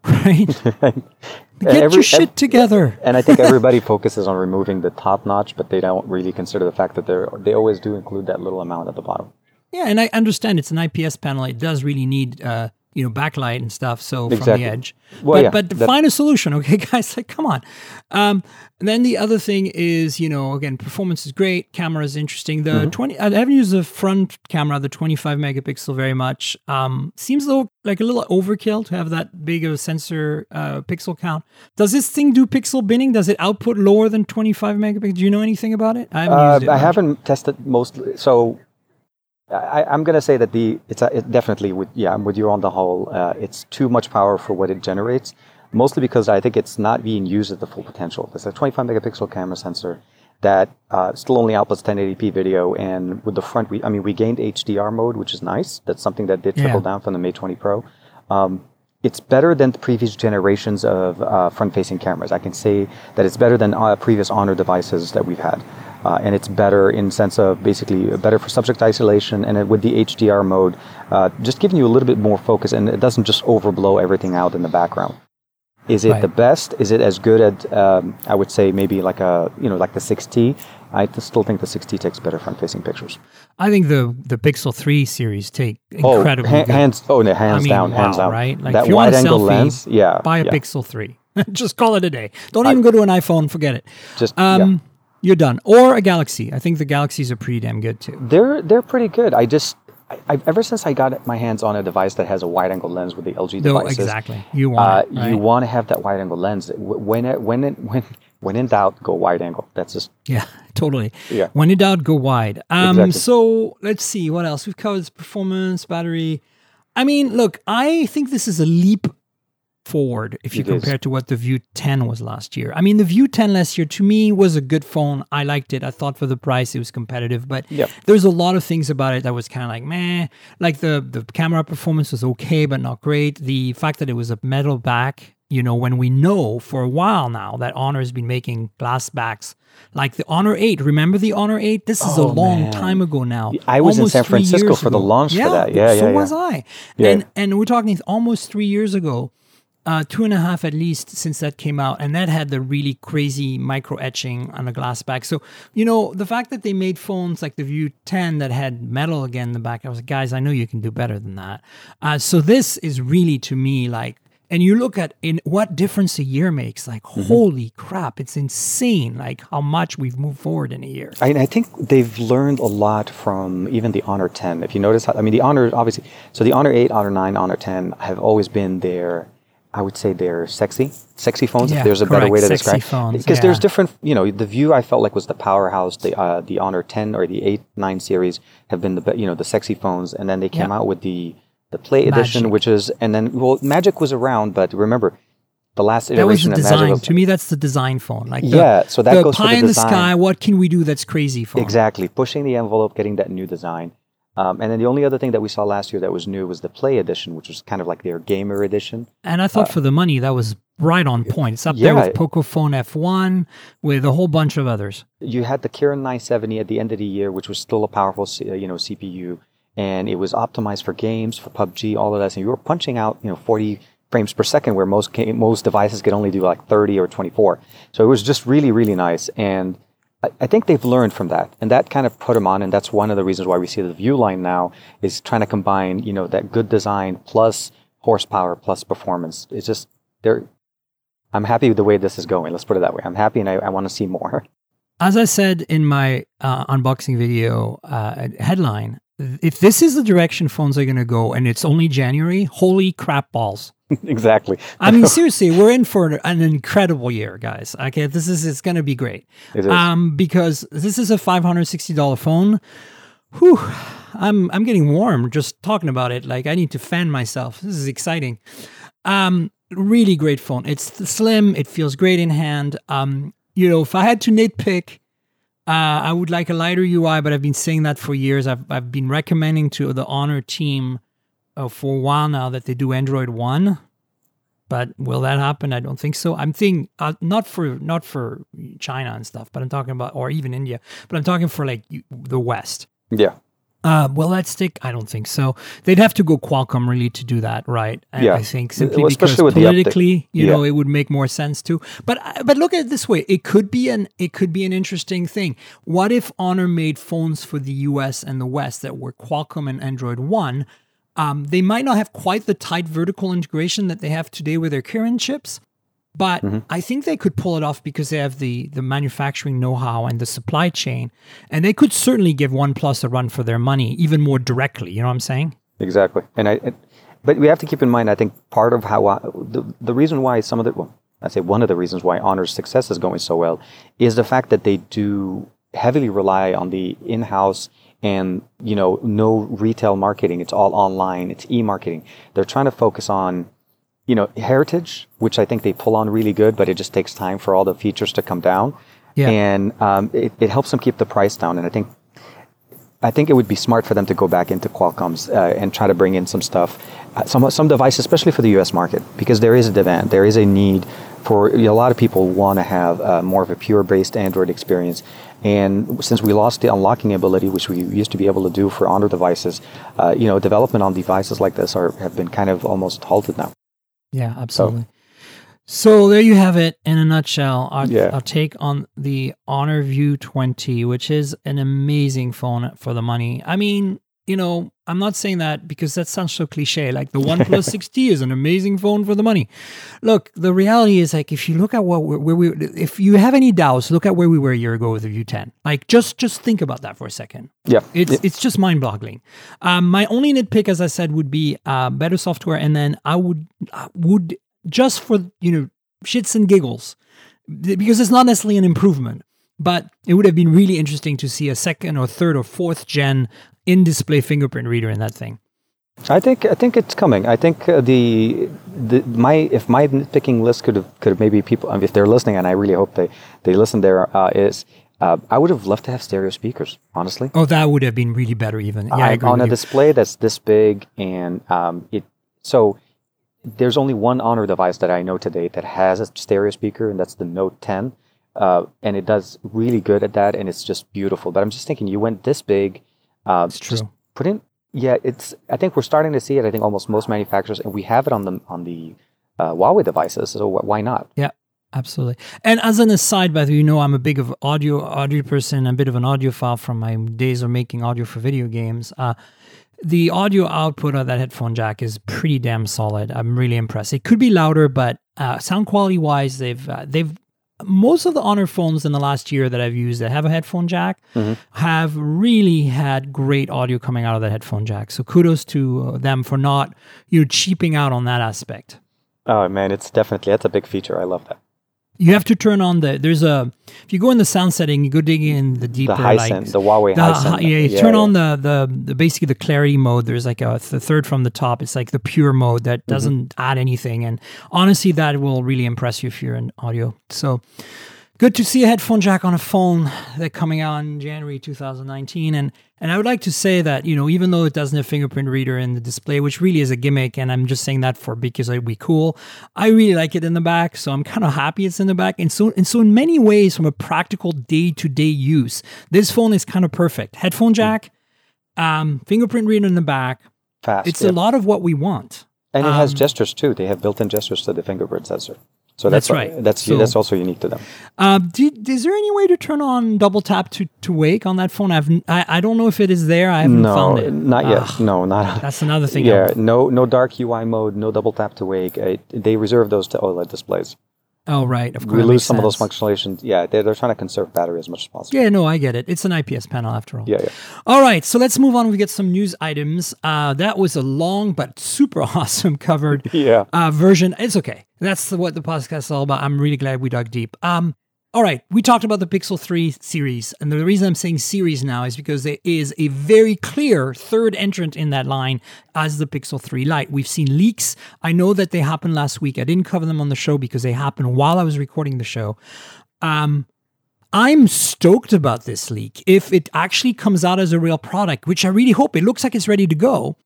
Right? Get every- your shit together. And I think everybody focuses on removing the top notch, but they don't really consider the fact that they're they always do include that little amount at the bottom. Yeah, and I understand it's an IPS panel. It does really need, uh, you know, backlight and stuff. So from the edge, Well, but yeah, but that- find a solution, okay, guys? Like, come on. Um, then the other thing is, you know, again, performance is great. Camera is interesting. The Mm-hmm. twenty, I haven't used the front camera, the twenty-five megapixel, very much. Um, seems though like a little overkill to have that big of a sensor uh, pixel count. Does this thing do pixel binning? Does it output lower than twenty-five megapixels? Do you know anything about it? I haven't Uh, used it. I much. haven't tested mostly, so I, I'm gonna say that the it's a, it definitely with yeah I'm with you on the whole. Uh, it's too much power for what it generates, mostly because I think it's not being used at the full potential. It's a 25 megapixel camera sensor that uh, still only outputs 1080p video, and with the front, we I mean we gained HDR mode, which is nice. That's something that did trickle Yeah. down from the Mate 20 Pro. Um, it's better than the previous generations of uh, front-facing cameras. I can say that it's better than uh, previous Honor devices that we've had, uh, and it's better in sense of basically better for subject isolation, and it, with the HDR mode, uh, just giving you a little bit more focus, and it doesn't just overblow everything out in the background. Is it Right. the best? Is it as good at? Um, I would say maybe like a you know like the 6T. I still think the 6T takes better front-facing pictures. I think the the Pixel Three series take Oh, incredibly ha- good. hands! Oh, no, hands I mean, down, hands wow, down. right? Like, that if you want a wide-angle lens, yeah. Buy a yeah. Pixel Three. Just call it a day. Don't even go to an iPhone. Forget it. Just Um. You're done. Or a Galaxy. I think the Galaxies are pretty damn good too. They're they're pretty good. I just I, I, ever since I got my hands on a device that has a wide angle lens with the LG No, devices, exactly. You uh, want it, right? you want to have that wide angle lens. When it, when it, when when in doubt, go wide angle. That's just Yeah, totally. Yeah. When in doubt, go wide. Um, Exactly. So let's see what else we've covered: performance, battery. I mean, look, I think this is a leap forward if you It is. compare to what the View 10 was last year. I mean, the View 10 last year to me was a good phone. I liked it. I thought for the price it was competitive, but Yep. there's a lot of things about it that was kind of like meh. Like the the camera performance was okay, but not great. The fact that it was a metal back, you know, when we know for a while now that Honor has been making glass backs, like the Honor 8. Remember the Honor 8? This is a Oh, long man. time ago now. I was in San Francisco for the launch for that. Yeah, so yeah, was yeah. I. Yeah. And and we're talking almost three years ago uh, two and a half at least since that came out, and that had the really crazy micro etching on the glass back. So you know the fact that they made phones like the View 10 that had metal again in the back, I was like, guys, I know you can do better than that. Uh, so this is really to me like. And you look at in what difference a year makes. Like, holy crap, it's insane! Like how much we've moved forward in a year. I, I think they've learned a lot from even the Honor 10. If you notice, how, I mean, the Honor obviously. So the Honor 8, Honor 9, Honor 10 have always been their, I would say, they're sexy, sexy phones. Yeah, if there's a better way to sexy describe. phones, because there's different. You know, the View I felt like was the powerhouse. The uh, the Honor 10 or the 8, 9 series have been the you know the sexy phones, and then they came Yeah. out with the the Play edition, which is and then well, Magic was around, but remember. The last That was the of Magic design. was To me, that's the design phone. Like the, Yeah, so that the goes pie the in the sky. What can we do that's crazy phone? Exactly, pushing the envelope, getting that new design. Um, and then the only other thing that we saw last year that was new was the Play Edition, which was kind of like their gamer edition. And I thought for the money, that was right on point. It's up there Uh, with Pocophone F1, with a whole bunch of others. You had the Kirin 970 at the end of the year, which was still a powerful, uh, you know, CPU, and it was optimized for games, for PUBG, all of that. And you were punching out, you know, 40 frames per second, where most most devices could only do like 30 or 24. So it was just really, really nice. And I, think they've learned from that, and that kind of put them on. And that's one of the reasons why we see the View line now is trying to combine, you know, that good design plus horsepower plus performance. It's just they're. I'm happy with the way this is going. Let's put it that way. I'm happy, and I, I want to see more. As I said in my uh, unboxing video uh, headline, if this is the direction phones are going to go and it's only January, holy crap balls. exactly. I mean, seriously, we're in for an incredible year, guys. Okay, this is it's going to be great. It is. Um, because this is a five hundred sixty dollar phone. Whew, I'm I'm getting warm just talking about it. Like I need to fan myself. This is exciting. Um, really great phone. It's slim. It feels great in hand. Um, you know, if I had to nitpick, uh, I would like a lighter UI, but I've been saying that for years. I've I've been recommending to the Honor team uh, for a while now that they do Android One. But will that happen? I don't think so. I'm thinking uh, not for not for China and stuff, but I'm talking about or even India. But I'm talking for like the West. yeah. Uh, will that stick? I don't think so. They'd have to go Qualcomm really to do that, right? I, Yeah. I think simply especially because with the update. politically, you Yeah. know, it would make more sense to. But uh, but look at it this way: it could be an it could be an interesting thing. What if Honor made phones for the U.S. and the West that were Qualcomm and Android One? Um, they might not have quite the tight vertical integration that they have today with their Kirin chips, but Mm-hmm. I think they could pull it off because they have the the manufacturing know-how and the supply chain, and they could certainly give OnePlus a run for their money, even more directly. You know what I'm saying? Exactly. And I, it, but we have to keep in mind. I think part of how I, the the reason why some of the well, I say one of the reasons why Honor's success is going so well is the fact that they do heavily rely on the in-house and you know no retail marketing. It's all online. It's e-marketing. They're trying to focus on you know heritage, which I think they pull on really good, but it just takes time for all the features to come down. Yeah. And um, it, it helps them keep the price down. And I think I think it would be smart for them to go back into Qualcomm's uh, and try to bring in some stuff, uh, some some devices, especially for the U.S. market, because there is a demand, there is a need for a lot of people want to have uh, more of a pure-based Android experience. And since we lost the unlocking ability, which we used to be able to do for Honor devices, uh, you know, development on devices like this are have been kind of almost halted now. Yeah, absolutely. So there you have it in a nutshell. Our, Yeah. our take on the Honor View 20, which is an amazing phone for the money. I mean, you know, I'm not saying that because that sounds so cliche. Like the OnePlus 6T is an amazing phone for the money. Look, the reality is like if you look at what we're, where we, if you have any doubts, look at where we were a year ago with the View 10. Like just just think about that for a second. Yeah, It's Yeah. it's just mind boggling. Um, my only nitpick, as I said, would be uh, better software, and then I would I would just for you know shits and giggles because it's not necessarily an improvement, but it would have been really interesting to see a second or third or fourth gen in display fingerprint reader in that thing. I think I think it's coming. I think uh, the the my if my picking list could have could have maybe people if they're listening and I really hope they they listen there uh, is uh, I would have loved to have stereo speakers honestly. Oh, that would have been really better even. Yeah, I, I agree on a you. display that's this big and um, it so there's only one Honor device that I know today that has a stereo speaker and that's the Note 10 uh, and it does really good at that and it's just beautiful. But I'm just thinking you went this big. Uh, It's just true. put in yeah it's i think we're starting to see it i think almost most manufacturers and we have it on the on the uh, huawei devices so wh- why not Yeah, absolutely. And as an aside, by the way, you know I'm a big of audio audio person, a bit of an audiophile from my days of making audio for video games. Uh, the audio output of that headphone jack is pretty damn solid. I'm really impressed. It could be louder, but uh, sound quality wise, they've uh, they've most of the Honor phones in the last year that I've used that have a headphone jack have really had great audio coming out of that headphone jack. So kudos to uh, them for not you know cheaping out on that aspect. oh man it's definitely that's a big feature i love that You have to turn on the. There's a. If you go in the sound setting, you go digging in the deeper. the like, Histen, the huawei the Histen. hi- yeah, you turn on the, the the basically the clarity mode. There's like a the third from the top. It's like the pure mode that Mm-hmm. doesn't add anything. And honestly, that will really impress you if you're in audio. So good to see a headphone jack on a phone that coming out in January 2019. And and I would like to say that you know even though it doesn't have fingerprint reader in the display, which really is a gimmick, and I'm just saying that for because it'd be cool. I really like it in the back, so I'm kind of happy it's in the back. And so and so in many ways, from a practical day to day use, this phone is kind of perfect. Headphone jack, um, fingerprint reader in the back. fast It's yeah. a lot of what we want. and it has um, gestures too they have built-in gestures to the fingerprint sensor so That's that's, right. that's So- that's also unique to them do, is there any way to turn on double tap to, to wake on that phone? I've I, I don't know if it is there. I haven't no found it. not yet Ugh, no not that's another thing. yeah I- no no dark ui mode no double tap to wake uh, they reserve those to oled displays oh, right. Of course. we lose some of those sense. functionalities yeah they're, they're trying to conserve battery as much as possible Yeah, no, I get it. It's an IPS panel after all. yeah yeah All right, so let's move on. We get some news items. Uh, that was a long but super awesome covered yeah uh, version. It's okay. That's the, what the podcast is all about. I'm really glad we dug deep. Um, all right, we talked about the Pixel 3 series. And the reason I'm saying series now is because there is a very clear third entrant in that line as the Pixel 3 Lite. We've seen leaks. I know that they happened last week. I didn't cover them on the show because they happened while I was recording the show. Um, I'm stoked about this leak. If it actually comes out as a real product, which I really hope, it looks like it's ready to go.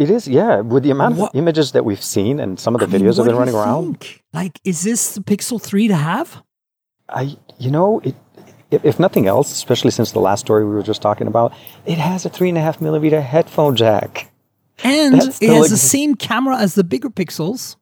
It is, yeah. With the amount What- of images that we've seen and some of the I mean, videos have been running around, think? Like, is this the Pixel 3 to have? I, you know, it, if, nothing else, especially since the last story we were just talking about, it has a three and a half millimeter headphone jack. And it has the same camera as the bigger pixels.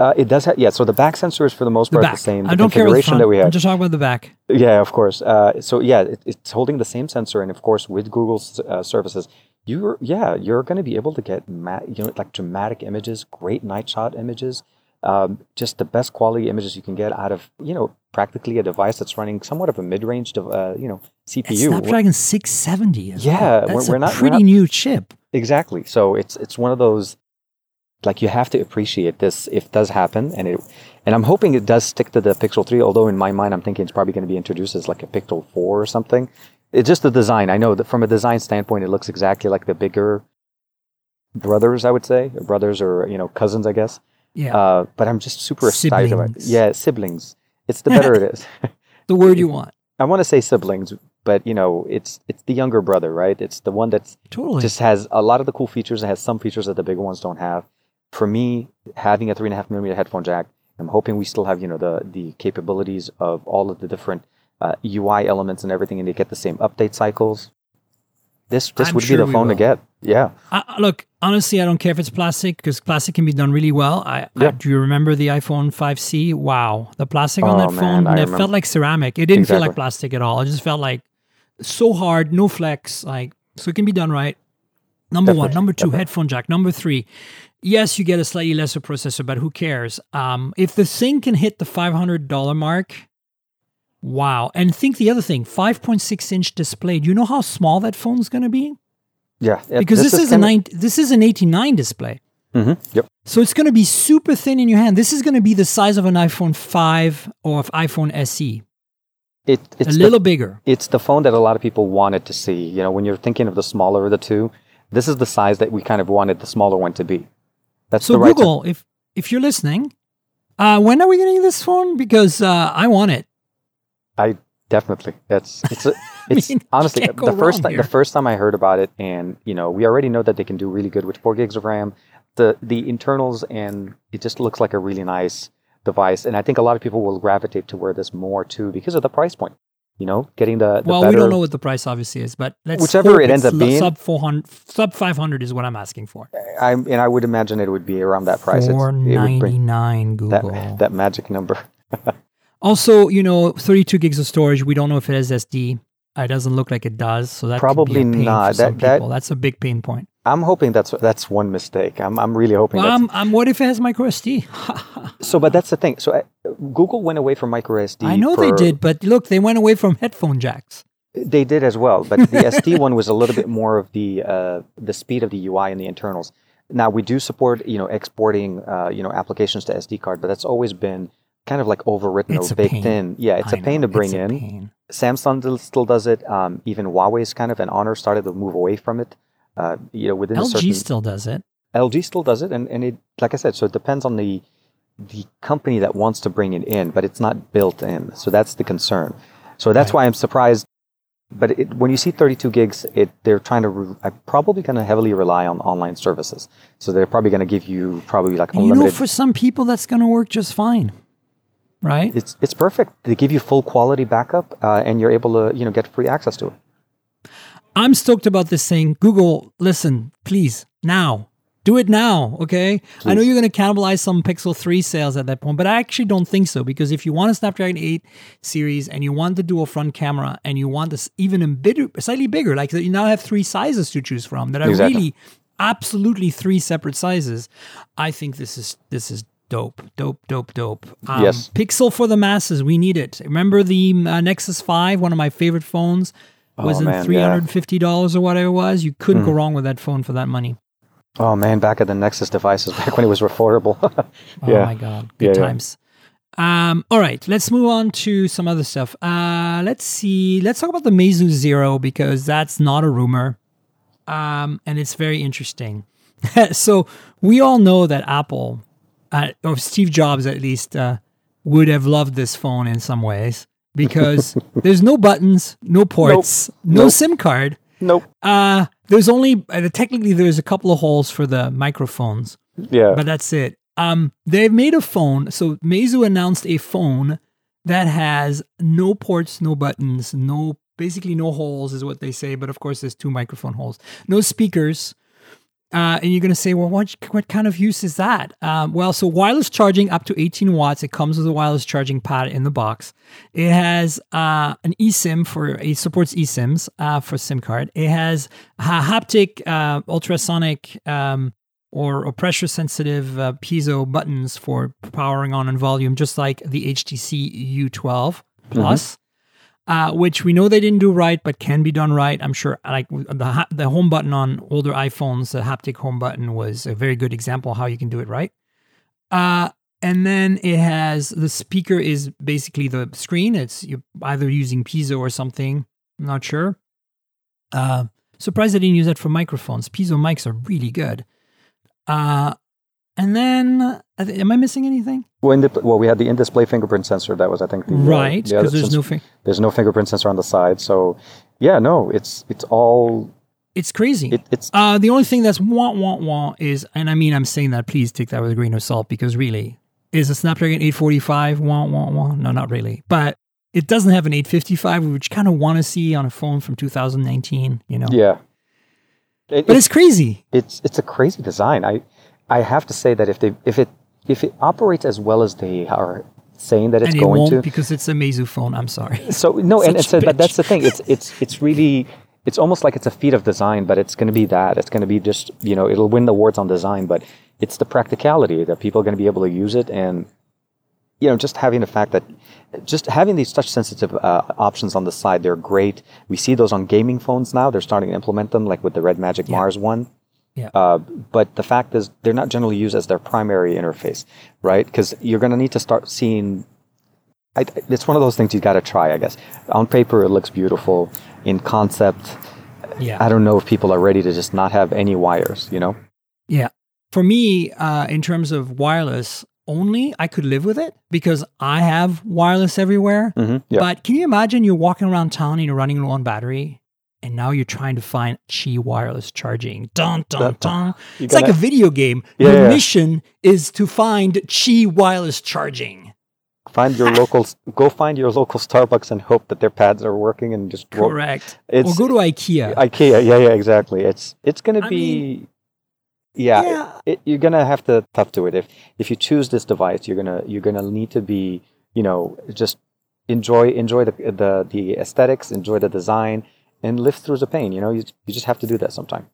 Uh, it does have, yeah. So the back sensor is for the most The part back. the same. The I don't care the front. that we I'm have. just talking about the back. Yeah, of course. Uh, so yeah, it, it's holding the same sensor, and of course with Google's uh, services, you're yeah you're going to be able to get ma- you know like dramatic images, great night shot images, um, just the best quality images you can get out of you know practically a device that's running somewhat of a mid-range dev- uh, you know It's CPU. Snapdragon 670. As Yeah, well. we're- that's we're a not- we're pretty not- new chip. Exactly. So it's it's one of those like you have to appreciate this if it does happen and it and I'm hoping it does stick to the Pixel 3 although in my mind I'm thinking it's probably going to be introduced as like a Pixel 4 or something. It's just the design. I know that from a design standpoint it looks exactly like the bigger brothers I would say, or brothers or you know cousins I guess. Yeah, Uh, but I'm just super excited about it. Yeah, siblings. It's the better it is. the word you want. I want to say siblings, but you know, it's it's the younger brother, right? It's the one that's Totally. just has a lot of the cool features. It has some features that the bigger ones don't have. For me, having a three and a half millimeter headphone jack, I'm hoping we still have you know the the capabilities of all of the different uh, UI elements and everything, and they get the same update cycles. This this I'm would sure be the phone to get. Yeah, I, look, honestly, I don't care if it's plastic because plastic can be done really well. I, I do you remember the iPhone 5C? Wow, the plastic on Oh, that man, phone it remember. felt like ceramic. It didn't feel like plastic at all. It just felt like so hard, no flex. Like so, it can be done right. Number one, number two, definitely. headphone jack. Number three, yes, you get a slightly lesser processor, but who cares? Um, if the thing can hit the five hundred dollar mark, wow! And think the other thing, five point six inch display. Do you know how small that phone's going to be? yeah. It- Because this, is, a kinda- nine. This is an eighty nine display. Mhm, Yep. So it's going to be super thin in your hand. This is going to be the size of an iPhone 5 or of iPhone SE, It, a it's the- little bigger. it's the phone that a lot of people wanted to see. You know, when you're thinking of the smaller of the two, This is the size that we kind of wanted the smaller one to be. That's So the right. Google, if if you're listening, uh, when are we getting this phone? Because uh, I want it. I definitely. That's it's. A, it's mean, honestly the first time. The first time I heard about it, and you know, we already know that they can do really good with four gigs of RAM. The the internals and it just looks like a really nice device, and I think a lot of people will gravitate toward this more too because of the price point. You know, getting the, the well, better. we don't know what the price obviously is, but let's Whichever it ends up being. sub four hundred, sub five hundred is what I'm asking for. I'm, and I would imagine it would be around that price. It's- Four ninety nine that Google. that magic number. Also, you know, 32 gigs of storage. We don't know if it has SD. It doesn't look like it does, so that Probably be a pain not. For some That- that- people. That's a big pain point. I'm hoping that's that's one mistake. I'm I'm really hoping Well, that's I'm, I'm, what if it has micro SD? so. But that's the thing. So uh, Google went away from micro SD. I know they did, but look, they went away from headphone jacks. They did as well, but the SD one was a little bit more of the uh, the speed of the UI and the internals. Now we do support you know exporting uh, you know applications to SD card, but that's always been kind of like overwritten It's or baked in. Yeah, it's a I pain know, to bring a in. pain. Samsung still- does it. Um, even Huawei's kind of and Honor started to move away from it. Uh, you know, within a LG certain still does it. LG still does it, and, and it like I said, so it depends on the the company that wants to bring it in, but it's not built in. So that's the concern. So that's Right. why I'm surprised. But it, when you see 32 gigs, it they're trying to re- I'm probably going to heavily rely on online services. So they're probably going to give you probably like And you know, for some people, that's going to work just fine, right? it's it's perfect. They give you full quality backup, uh, and you're able to you know get free access to it. I'm stoked about this thing. Google, listen, please, now. Do it now, okay? I know you're going to cannibalize some Pixel 3 sales at that point, but I actually don't think so because if you want a Snapdragon 8 series and you want the dual front camera and you want this even a bit slightly bigger, like you now have three sizes to choose from that are Exactly. really absolutely three separate sizes. I think this is this is dope, dope, dope, dope. Um, Yes. Pixel for the masses, we need it. Remember the uh, Nexus 5, one of my favorite phones? was Oh, in man, three yeah. hundred fifty dollars or whatever it was. You couldn't Hmm. go wrong with that phone for that money. Oh man, back at the Nexus devices, back when it was affordable. Oh yeah. my god, good Yeah, yeah. times. Um, all right, let's move on to some other stuff. Uh, let's see. Let's talk about the Meizu Zero because that's not a rumor, um, and it's very interesting. so we all know that Apple, uh, or Steve Jobs at least, uh, would have loved this phone in some ways because there's no buttons, no ports, no Nope. SIM card. Nope. Uh, there's only uh, technically there's a couple of holes for the microphones, Yeah. but that's it. Um, they've made a phone. So Meizu announced a phone that has no ports, no buttons, no basically no holes is what they say. But of course, there's two microphone holes, no speakers. Uh, and you're going to say, well, what, what kind of use is that? Um, well, so wireless charging up to 18 watts. It comes with a wireless charging pad in the box. It has uh, an eSIM for it supports eSIMs uh, for SIM card. It has ha- haptic, uh, ultrasonic, um, or, or pressure sensitive uh, piezo buttons for powering on and volume, just like the HTC U12 Plus uh, which we know they didn't do right, but can be done right. I'm sure, like the the home button on older iPhones, the haptic home button was a very good example how you can do it right. Uh, and then it has the speaker is basically the screen. It's either using piezo or something. I'm not sure. Uh, surprised they didn't use that for microphones. Piezo mics are really good. Uh, and then, uh, am I missing anything? Well, in the, well, we had the in-display fingerprint sensor. That was, I think, the uh, Right, the other- because there's no thing. there's no fingerprint sensor on the side. So, yeah, no, it's it's all It's crazy. it, it's Uh, the only thing that's wah wah wah is, and I mean, I'm saying that. Please take that with a grain of salt because really, is a Snapdragon 845 wah wah wah? No, not really. But it doesn't have an 855, which kind of want to see on a phone from 2019. You know, yeah. It, but it's, it's crazy. it's it's a crazy design. I I have to say that if they if it if it operates as well as they are saying that it's and it going to, because it's a Meizu phone. I'm sorry. So no, and it's a, but that's the thing. It's it's it's really it's almost like it's a feat of design, but it's going to be that. It's going to be just you know it'll win the awards on design, but it's the practicality that people are going to be able to use it, and you know just having the fact that just having these touch sensitive uh, options on the side, they're great. We see those on gaming phones now. They're starting to implement them, like with the Red Magic Mars one. Yeah. Uh, but the fact is, they're not generally used as their primary interface, right? Because you're going to need to start seeing I, it's one of those things you got to try, I guess. On paper, it looks beautiful. In concept, Yeah. I don't know if people are ready to just not have any wires. You know. Yeah. For me, uh, in terms of wireless only, I could live with it because I have wireless everywhere. hmm Yeah. But can you imagine you're walking around town and you're running low on battery? And now you're trying to find Qi wireless charging. Dun dun Dun. You It's like a video game. Yeah, Your yeah. mission is to find Qi wireless charging. find your ah. local. Go find your local Starbucks and hope that their pads are working and just Correct. It's or go to IKEA. IKEA. Yeah, yeah, exactly. It's it's gonna I be. yeah, yeah. it, you're gonna have to tough to it. If if you choose this device, you're gonna you're gonna need to be you know just enjoy enjoy the the the aesthetics, enjoy the design, and live through the pain. You know, you you just have to do that sometime.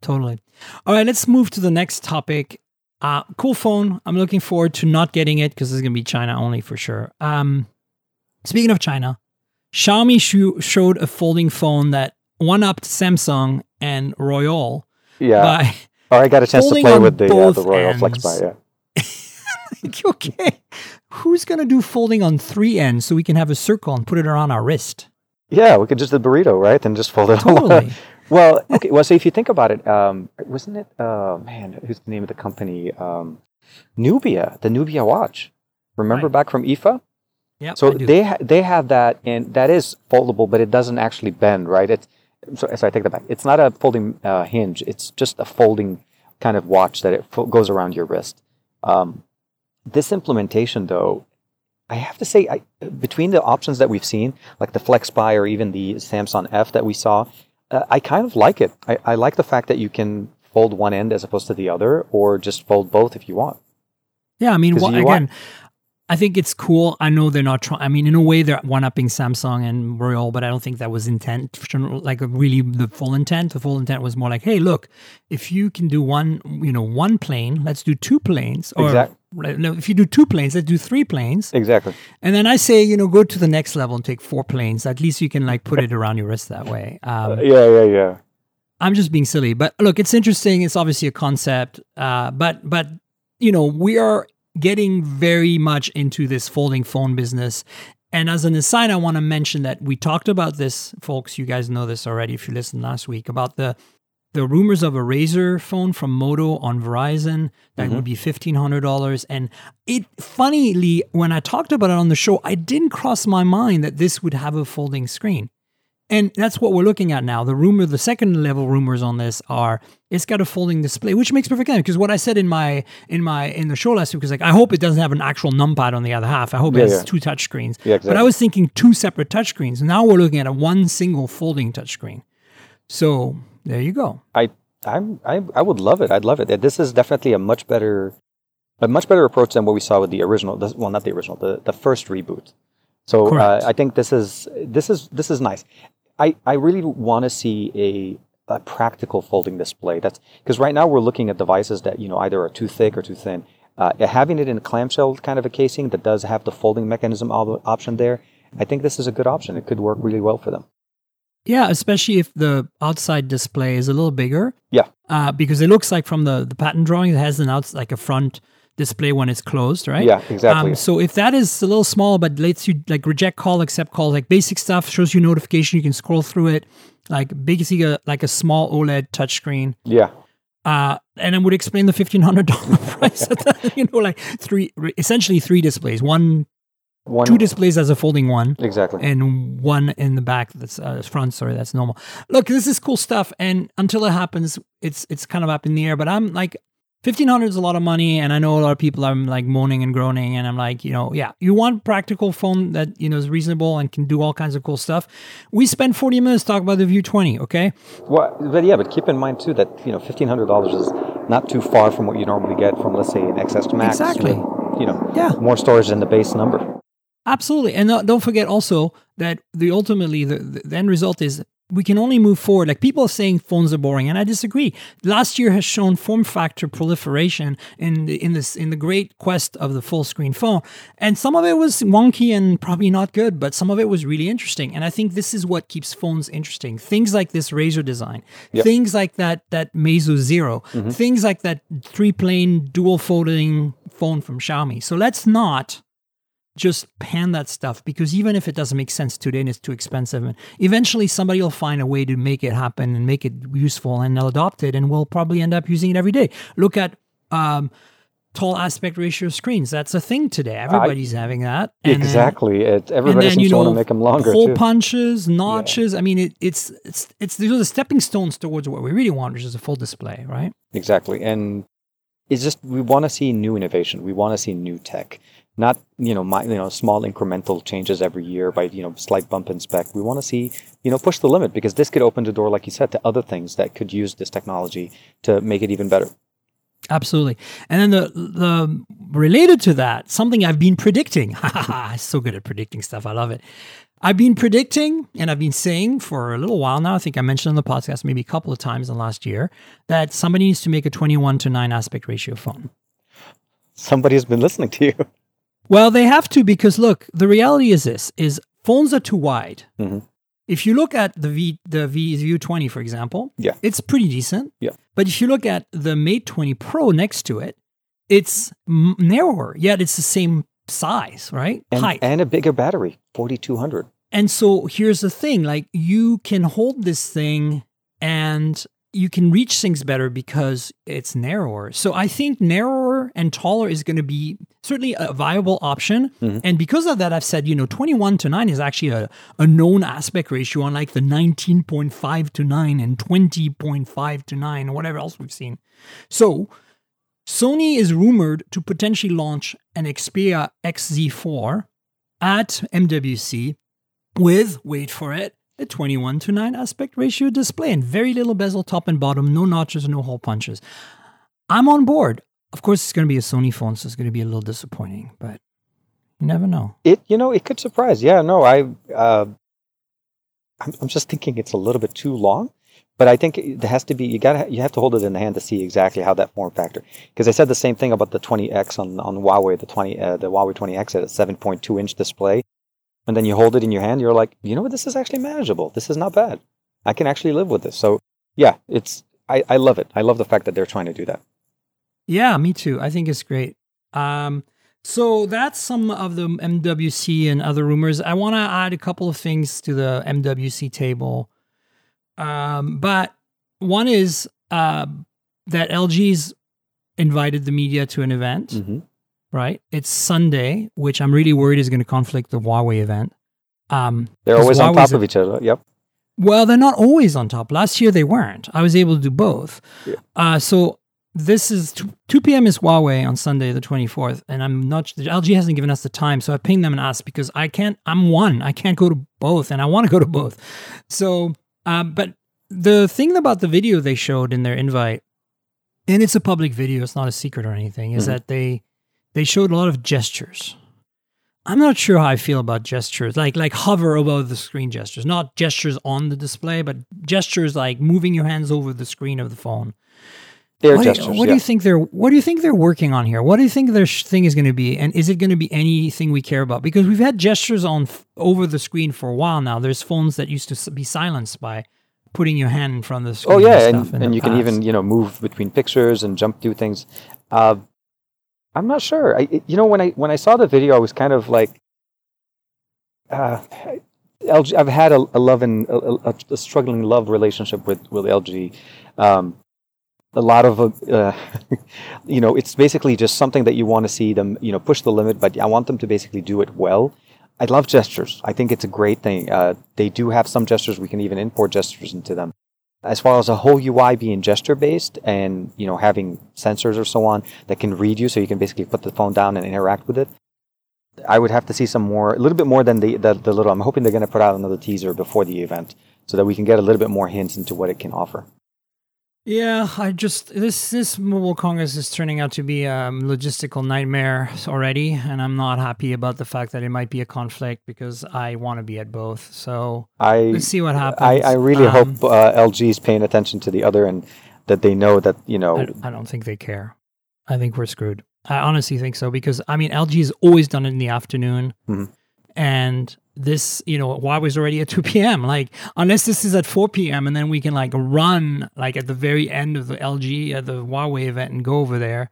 Totally. All right, let's move to the next topic. Uh, cool phone. I'm looking forward to not getting it because it's going to be China only for sure. Um, speaking of China, Xiaomi sho- showed a folding phone that one upped Samsung and Royole. Yeah. by. or I got a chance to play with the uh, the Royole Flex ends. by yeah. okay, who's going to do folding on three ends so we can have a circle and put it around our wrist? Yeah, we could just do the burrito, right, and just fold it all. Totally. well, okay. Well, so if you think about it, um, wasn't it? Uh, man, who's the name of the company? Um, Nubia, the Nubia watch. Remember Right. back from IFA? Yeah. So they ha- they have that, and that is foldable, but it doesn't actually bend, right? It's so, so I take that back. It's not a folding uh, hinge. It's just a folding kind of watch that it fo- goes around your wrist. Um, this implementation, though, I have to say, I, between the options that we've seen, like the FlexPai or even the Samsung F that we saw, uh, I kind of like it. I, I like the fact that you can fold one end as opposed to the other, or just fold both if you want. Yeah, I mean, well, again, want- I think it's cool. I know they're not trying. I mean, in a way, they're one upping Samsung and Royole, but I don't think that was intent. Like really, the full intent. The full intent was more like, hey, look, if you can do one, you know, one plane, let's do two planes. Or Exact- right, no, if you do two planes, let's do three planes. Exactly. And then I say, you know, go to the next level and take four planes. At least you can like put it around your wrist that way. Um, Yeah, yeah, yeah. I'm just being silly, but look, it's interesting. It's obviously a concept, uh, but but you know we are getting very much into this folding phone business. And as an aside, I want to mention that we talked about this, folks. You guys know this already if you listened last week about the the rumors of a Razr phone from Moto on Verizon that would mm-hmm. be fifteen hundred dollars. And it funnily, when I talked about it on the show, I didn't cross my mind that this would have a folding screen. And that's what we're looking at now. The rumor, the second level rumors on this are it's got a folding display, which makes perfect sense. Because what I said in my in my in the show last week was like, I hope it doesn't have an actual numpad on the other half. I hope Yeah, it has yeah. two touch screens. Yeah, But I was thinking two separate touch screens. Now we're looking at a one single folding touch screen. So there you go. I I'm I, I would love it. I'd love it. This is definitely a much better a much better approach than what we saw with the original. this- Well, not the original, the, the first reboot. So uh, I think this is this is this is nice. I, I really want to see a, a practical folding display. That's because right now we're looking at devices that you know either are too thick or too thin. Uh, having it in a clamshell kind of a casing that does have the folding mechanism op- option there, I think this is a good option. It could work really well for them. Yeah, especially if the outside display is a little bigger. Yeah. Uh, because it looks like from the, the patent drawing, it has an outs like a front display when it's closed, right? Yeah, exactly. Um, so if that is a little small but lets you like reject call, accept call, like basic stuff, shows you notification, you can scroll through it, like basically a, like a small OLED touchscreen. Yeah, Uh, and I would explain the fifteen hundred dollar price. That, you know, like three, essentially three displays, one, one two displays as a folding one, exactly. and one in the back that's uh, front. Sorry, that's normal. Look, this is cool stuff, and until it happens, it's it's kind of up in the air. But I'm like, fifteen hundred is a lot of money, and I know a lot of people are like moaning and groaning, and I'm like, you know, yeah, you want practical phone that you know is reasonable and can do all kinds of cool stuff. We spent forty minutes talking about the View Twenty. Okay, Well, but yeah, but keep in mind too that you know fifteen hundred dollars is not too far from what you normally get from let's say an XS Max. Exactly. with, you know, Yeah. more storage than the base number. Absolutely, and don't forget also that the ultimately the, the end result is we can only move forward. Like people are saying phones are boring, and I disagree. Last year has shown form factor proliferation in the, in this in the great quest of the full screen phone, and some of it was wonky and probably not good, but some of it was really interesting. And I think this is what keeps phones interesting. Things like this Razr design, things like that that Meizu 0 mm-hmm. things like that three plane dual folding phone from Xiaomi. So let's not just pan that stuff because even if it doesn't make sense today and it's too expensive, and eventually somebody will find a way to make it happen and make it useful and they'll adopt it and we'll probably end up using it every day. Look at um, tall aspect ratio screens. That's a thing today. Everybody's having that. And exactly. Then, it, everybody then, seems you to know, want to make them longer. Hole too. punches, notches. I mean, it, it's it's it's these are the stepping stones towards what we really want, which is a full display, right? Exactly. And it's just we want to see new innovation. We want to see new tech not you know my, you know small incremental changes every year by you know slight bump in spec. We want to see you know push the limit because this could open the door, like you said, to other things that could use this technology to make it even better. Absolutely, and then the the related to that, something I've been predicting. I'm so good at predicting stuff. I love it. I've been predicting and I've been saying for a little while now, I think I mentioned on the podcast maybe a couple of times in the last year, that somebody needs to make a 21 to 9 aspect ratio phone. Somebody's been listening to you. Well, they have to because look, the reality is this: is phones are too wide. Mm-hmm. If you look at the V the V View 20, for example, yeah, it's pretty decent. Yeah. But if you look at the Mate 20 Pro next to it, it's m- narrower, yet it's the same size, right? And, Height. and a bigger battery, 4200. And so here's the thing like you can hold this thing and you can reach things better because it's narrower. So I think narrower and taller is going to be certainly a viable option. Mm-hmm. And because of that, I've said, you know, 21 to 9 is actually a, a known aspect ratio, unlike the 19.5 to 9 and 20.5 to 9 or whatever else we've seen. So Sony is rumored to potentially launch an Xperia XZ4 at MWC with, wait for it, a 21 to 9 aspect ratio display and very little bezel top and bottom, no notches, no hole punches. I'm on board. Of course, it's going to be a Sony phone, so it's going to be a little disappointing, but you never know. It, you know, it could surprise. Yeah, no, I, uh, I'm, I'm just thinking it's a little bit too long, but I think it has to be. You got you have to hold it in the hand to see exactly how that form factor. Because I said the same thing about the 20X on on Huawei, the 20, uh, the Huawei 20X at a 7.2 inch display and then you hold it in your hand, you're like, you know what, this is actually manageable. This is not bad. I can actually live with this. So yeah, it's I, I love it. I love the fact that they're trying to do that. Yeah, me too. I think it's great. Um, so that's some of the MWC and other rumors. I want to add a couple of things to the MWC table. Um, but one is uh, that LG's invited the media to an event. Mm-hmm right? It's Sunday, which I'm really worried is going to conflict the Huawei event. Um, they're always on top of each other. Yep. Well, they're not always on top. Last year they weren't. I was able to do both. Yeah. Uh, so this is 2, 2 p.m. is Huawei on Sunday the 24th, and I'm not. LG hasn't given us the time, so I pinged them and asked because I can't. I'm one. I can't go to both, and I want to go to both. So, uh, but the thing about the video they showed in their invite, and it's a public video, it's not a secret or anything, is Mhm. that they they showed a lot of gestures. I'm not sure how I feel about gestures, like like hover above the screen gestures, not gestures on the display, but gestures like moving your hands over the screen of the phone. Air what gestures. Do you, what do you think they're What do you think they're working on here? What do you think their sh- thing is going to be? And is it going to be anything we care about? Because we've had gestures on f- over the screen for a while now. There's phones that used to s- be silenced by putting your hand in front of the screen. Oh yeah, and, and, and you can even you know move between pictures and jump through things. Uh, I'm not sure. I you know when I when I saw the video, I was kind of like, uh, LG. I've had a, a love and a, a, a struggling love relationship with with LG. Um, a lot of uh, you know it's basically just something that you want to see them you know push the limit but i want them to basically do it well. I love gestures. I think it's a great thing. Uh, they do have some gestures. We can even import gestures into them. As far as a whole ui being gesture based and you know having sensors or so on that can read you so you can basically put the phone down and interact with it i would have to see some more a little bit more than the, the, the little i'm hoping they're going to put out another teaser before the event so that we can get a little bit more hints into what it can offer Yeah, I just this this mobile congress is turning out to be a logistical nightmare already, and I'm not happy about the fact that it might be a conflict because I want to be at both. So I let's see what happens. I, I really Um, hope uh, LG is paying attention to the other and that they know that you know I, I don't think they care. I think we're screwed. I honestly think so because I mean LG has always done it in the afternoon, Mhm. And this you know Huawei's already at two p.m. Like unless this is at four p.m. and then we can like run like at the very end of the LG at uh, the Huawei event and go over there.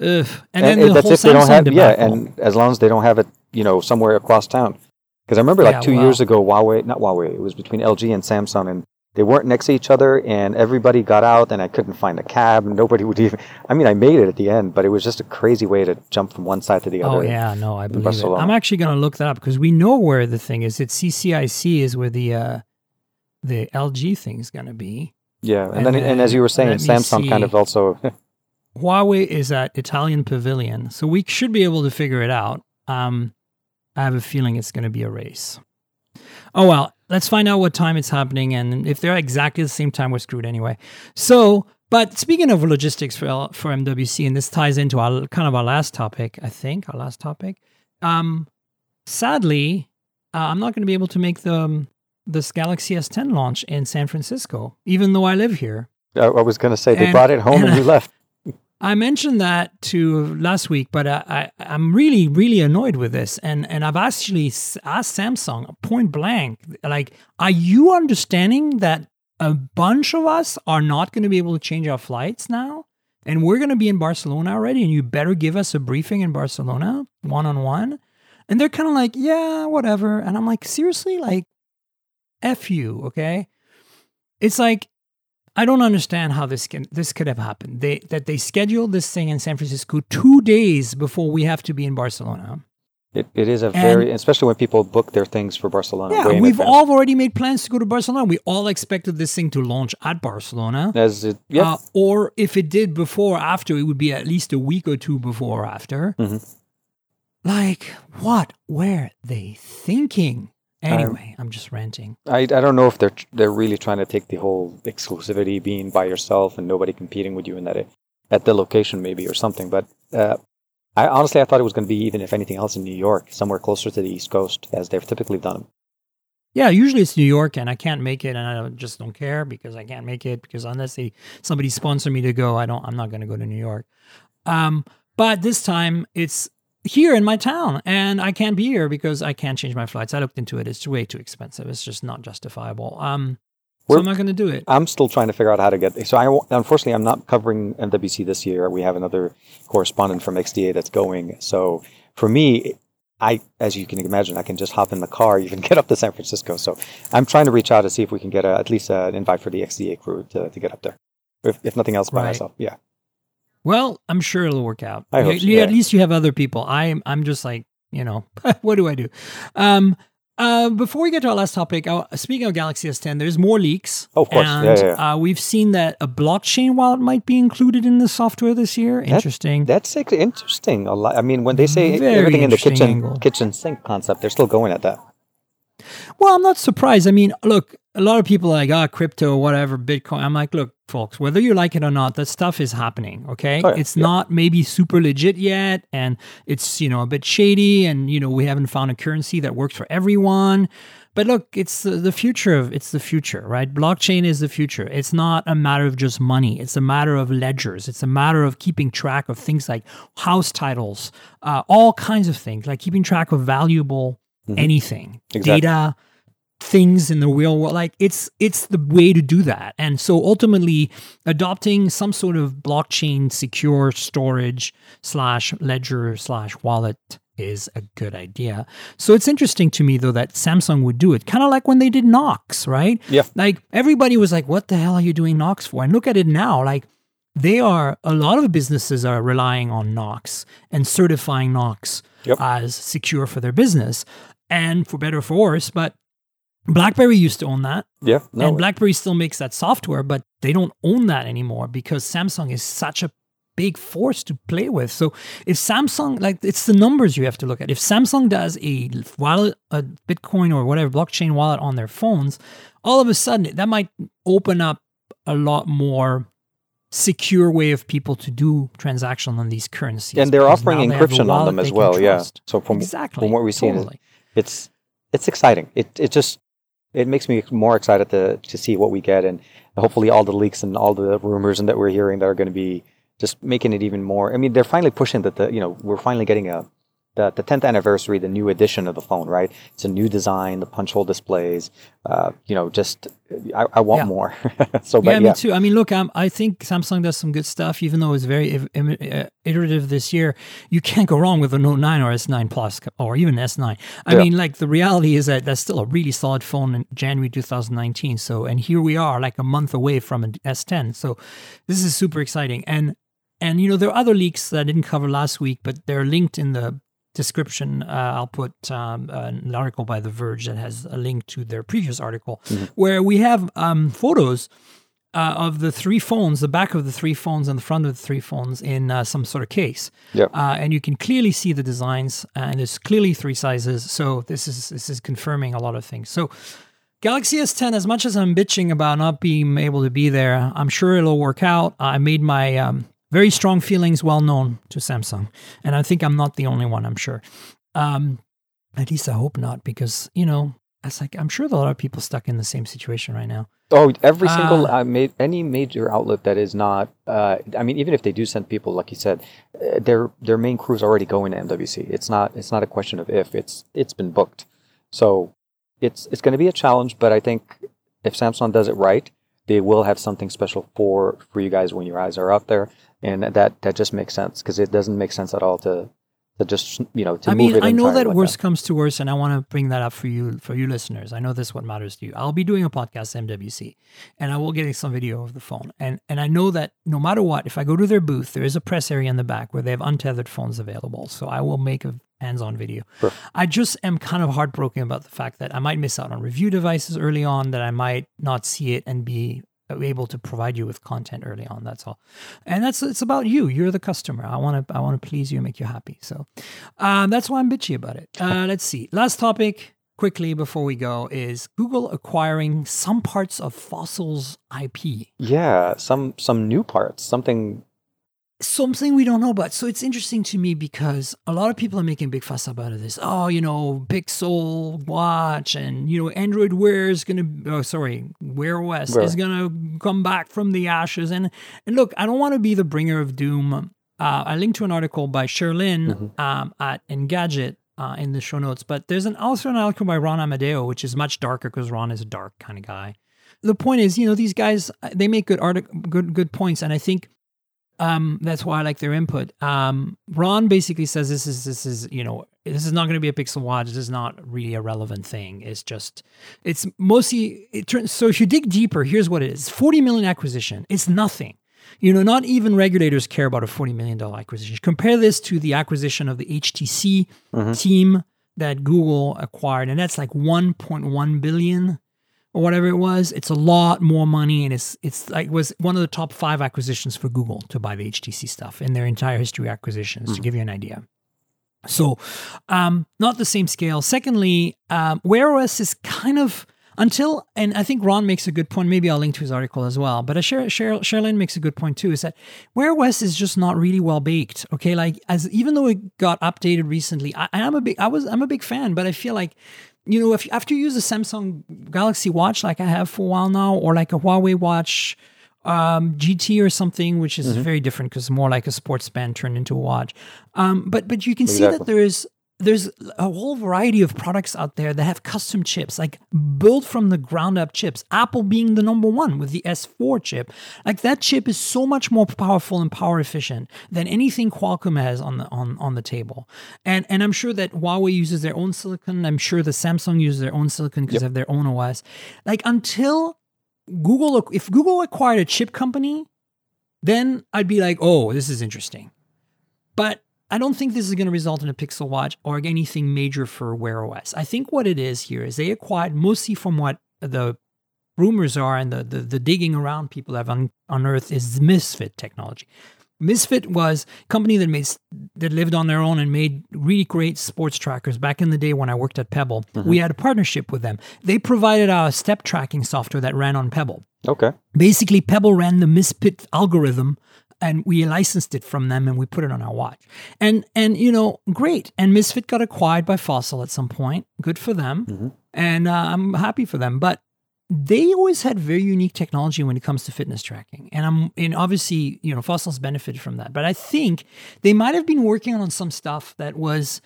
Ugh. And, then the that's whole if they don't Samsung have yeah, and as long as they don't have it you know, somewhere across town. Because I remember like Yeah, two wow. years ago, Huawei, not Huawei, it was between LG and Samsung, and they weren't next to each other, and everybody got out, and I couldn't find a cab, and nobody would even. I mean, I made it at the end, but it was just a crazy way to jump from one side to the other. Oh yeah, no, I believe it. I'm actually going to look that up because we know where the thing is. It's CCIB is where the uh, the LG thing is going to be. Yeah, and, And then, and as you were saying, Samsung kind of also. Huawei is at Italian Pavilion, so we should be able to figure it out. Um, I have a feeling it's going to be a race. Oh well, let's find out what time it's happening, and if they're exactly the same time, we're screwed anyway. So, but speaking of logistics for for MWC, and this ties into our kind of our last topic, I think our last topic. Um, sadly, uh, I'm not going to be able to make the um, this Galaxy S10 launch in San Francisco, even though I live here. I, I was going to say they And- brought it home and, and you left. I mentioned that to last week, but I, I, I'm really, really annoyed with this, and and I've actually asked Samsung point blank, like, are you understanding that a bunch of us are not going to be able to change our flights now, and we're going to be in Barcelona already, and you better give us a briefing in Barcelona, one on one, and they're kind of like, yeah, whatever, and I'm like, seriously, like, f you, okay? It's like I don't understand how this can this could have happened. They that they scheduled this thing in San Francisco two days before we have to be in Barcelona. It, it is a very, especially when people book their things for Barcelona. Yeah, we've all already made plans to go to Barcelona. We all expected this thing to launch at Barcelona. As it, yeah, Uh, or if it did before or after, it would be at least a week or two before or after. Mhm. Like, what were they thinking? Anyway, I'm just ranting. I, I don't know if they're they're really trying to take the whole exclusivity being by yourself and nobody competing with you in that at the location maybe or something. But uh, I honestly I thought it was going to be even if anything else in New York, somewhere closer to the East Coast as they've typically done. Yeah, usually it's New York, and I can't make it, and I just don't care because I can't make it because unless they somebody sponsor me to go, I don't. I'm not going to go to New York. Um, but this time it's here in my town, and I can't be here because I can't change my flights. I looked into it; it's way too expensive. It's just not justifiable. Um, so We're- I'm not going to do it. I'm still trying to figure out how to get. So I unfortunately I'm not covering MWC this year. We have another correspondent from XDA that's going. So for me, I as you can imagine, I can just hop in the car, even get up to San Francisco. So I'm trying to reach out to see if we can get a, at least an invite for the XDA crew to, to get up there. If, if nothing else by Right. myself, yeah. Well, I'm sure it'll work out. I hope You- so, you- At least you have other people. I'm I'm just like you know what do I do? Um, uh, before we get to our last topic, uh, speaking of Galaxy S10, there's more leaks. Oh, of course. And, Yeah, yeah, Uh, we've seen that a blockchain wallet might be included in the software this year. Interesting. That's ex- interesting. A lot. I mean, when they say Very everything in the kitchen angle. kitchen sink concept, they're still going at that. Well, I'm not surprised. I mean, look, a lot of people are like, ah, crypto, whatever, Bitcoin. I'm like, look, folks, whether you like it or not, that stuff is happening. Okay. Oh, yeah, it's yeah. not maybe super legit yet. And it's, you know, a bit shady. And, you know, we haven't found a currency that works for everyone. But look, it's the, future of it's the future, right? Blockchain is the future. It's not a matter of just money. It's a matter of ledgers. It's a matter of keeping track of things like house titles, uh, all kinds of things, like keeping track of valuable anything, Exactly. data, things in the real world. Like it's it's the way to do that. And so ultimately, adopting some sort of blockchain secure storage slash ledger slash wallet is a good idea. So it's interesting to me though that Samsung would do it, kind of like when they did Knox, right? Yeah. Like everybody was like, "What the hell are you doing Knox for?" And look at it now, like. They are a lot of businesses are relying on Knox and certifying Knox Yep. as secure for their business, and for better or for worse. But BlackBerry used to own that, Yeah. No. and BlackBerry still makes that software, but they don't own that anymore because Samsung is such a big force to play with. So if Samsung, like it's the numbers you have to look at. If Samsung does a wallet, a Bitcoin or whatever blockchain wallet on their phones, all of a sudden that might open up a lot more secure way of people to do transaction on these currencies. and they're offering they encryption on them as well. Yeah. So from exactly from what we've seen, totally. it's it's exciting. It it just it makes me more excited to to see what we get and hopefully all the leaks and all the rumors and that we're hearing that are going to be just making it even more. I mean, they're finally pushing that the you know we're finally getting a the, the 10th anniversary, the new edition of the phone, right? It's a new design, the punch hole displays. Uh, you know, just I, I want Yeah. more. so, yeah, but me too. I mean, look, um, I think Samsung does some good stuff, even though it's very im- uh, iterative this year. You can't go wrong with a Note 9 or S9 Plus or even S9. I Yeah. mean, like the reality is that that's still a really solid phone in January 2019. So, and here we are, like a month away from an S10. So, this is super exciting. And and you know, there are other leaks that I didn't cover last week, but they're linked in the description. Uh, I'll put um, an article by The Verge that has a link to their previous article, where we have um, photos uh, of the three phones, the back of the three phones and the front of the three phones in uh, some sort of case. Yep. Uh, and you can clearly see the designs, and there's clearly three sizes. So this is this is confirming a lot of things. So Galaxy S10, as much as I'm bitching about not being able to be there, I'm sure it'll work out. I made my um, very strong feelings well known to Samsung, and I think I'm not the only one. I'm sure. Um, at least I hope not, because you know, it's like I'm sure there are a lot of people stuck in the same situation right now. Oh, every single Uh, uh, ma- any major outlet that is not. Uh, I mean, even if they do send people, like you said, uh, their their main crew is already going to MWC. It's not it's not a question of if. It's it's been booked. So it's it's going to be a challenge. But I think if Samsung does it right, they will have something special for for you guys when your eyes are up there, and that that just makes sense because it doesn't make sense at all to to just you know to I move mean. I know that like worst comes to worst, and I want to bring that up for you, for you listeners. I know this is what matters to you. I'll be doing a podcast MWC, and I will get some video of the phone. And and I know that no matter what, if I go to their booth, there is a press area in the back where they have untethered phones available. So I will make a hands-on video. Sure. I just am kind of heartbroken about the fact that I might miss out on review devices early on, that I might not see it and be able to provide you with content early on. That's all, and that's it's about you. You're the customer. I want to I want to please you, and make you happy. So um, that's why I'm bitchy about it. Uh, let's see. Last topic quickly before we go is Google acquiring some parts of Fossil's IP. Yeah, some some new parts, something. Something we don't know about. So it's interesting to me because a lot of people are making big fuss about this. Oh, you know, Pixel Watch and, you know, Android Wear is going to, oh, sorry, Wear OS Wear. is going to come back from the ashes. And, and look, I don't want to be the bringer of doom. Uh, I linked to an article by Cherlynn um, at Engadget uh, in the show notes, but there's an also an article by Ron Amadeo, which is much darker because Ron is a dark kind of guy. The point is, you know, these guys they make good artic- good good points, and I think um, that's why I like their input. Um, Ron basically says this is this is you know this is not going to be a Pixel Watch. This is not really a relevant thing. It's just it's mostly it turns. So if you dig deeper, here's what it is: forty million acquisition. It's nothing. You know, not even regulators care about a $40 million acquisition. Compare this to the acquisition of the HTC team that Google acquired, and that's like 1.1 billion or whatever it was. It's a lot more money, and it's it's like was one of the top five acquisitions for Google to buy the HTC stuff in their entire history of acquisitions. To give you an idea. So, um, not the same scale. Secondly, um, Wear OS is kind of until, and I think Ron makes a good point. Maybe I'll link to his article as well. But Cheryl, Cheryl, Cherlynn makes a good point too. Is that Wear OS is just not really well baked. Okay, like as even though it got updated recently, I, I'm a big, I was, I'm a big fan. But I feel like, you know, if after you use a Samsung Galaxy Watch like I have for a while now, or like a Huawei Watch um, GT or something, which is very different because more like a sports band turned into a watch. Um, but but you can see that there is there's a whole variety of products out there that have custom chips, like built from the ground up chips. Apple being the number one with the S4 chip, like that chip is so much more powerful and power efficient than anything Qualcomm has on the on on the table. And and I'm sure that Huawei uses their own silicon. I'm sure the Samsung uses their own silicon because they have their own OS. Like until Google, if Google acquired a chip company, then I'd be like, oh, this is interesting. But I don't think this is going to result in a Pixel Watch or anything major for Wear OS. I think what it is here is they acquired mostly from what the rumors are and the, the, the digging around people have un- unearthed is Misfit technology. Misfit was a company that made that lived on their own and made really great sports trackers. Back in the day when I worked at Pebble, we mm-hmm. had a partnership with them. They provided our step tracking software that ran on Pebble Okay. basically Pebble ran the Misfit algorithm and we licensed it from them and we put it on our watch. And and you know, great. And Misfit got acquired by Fossil at some point. Good for them. And uh, I'm happy for them. But they always had very unique technology when it comes to fitness tracking. And I'm and obviously, you know, Fossil's benefited from that. But I think they might have been working on some stuff that was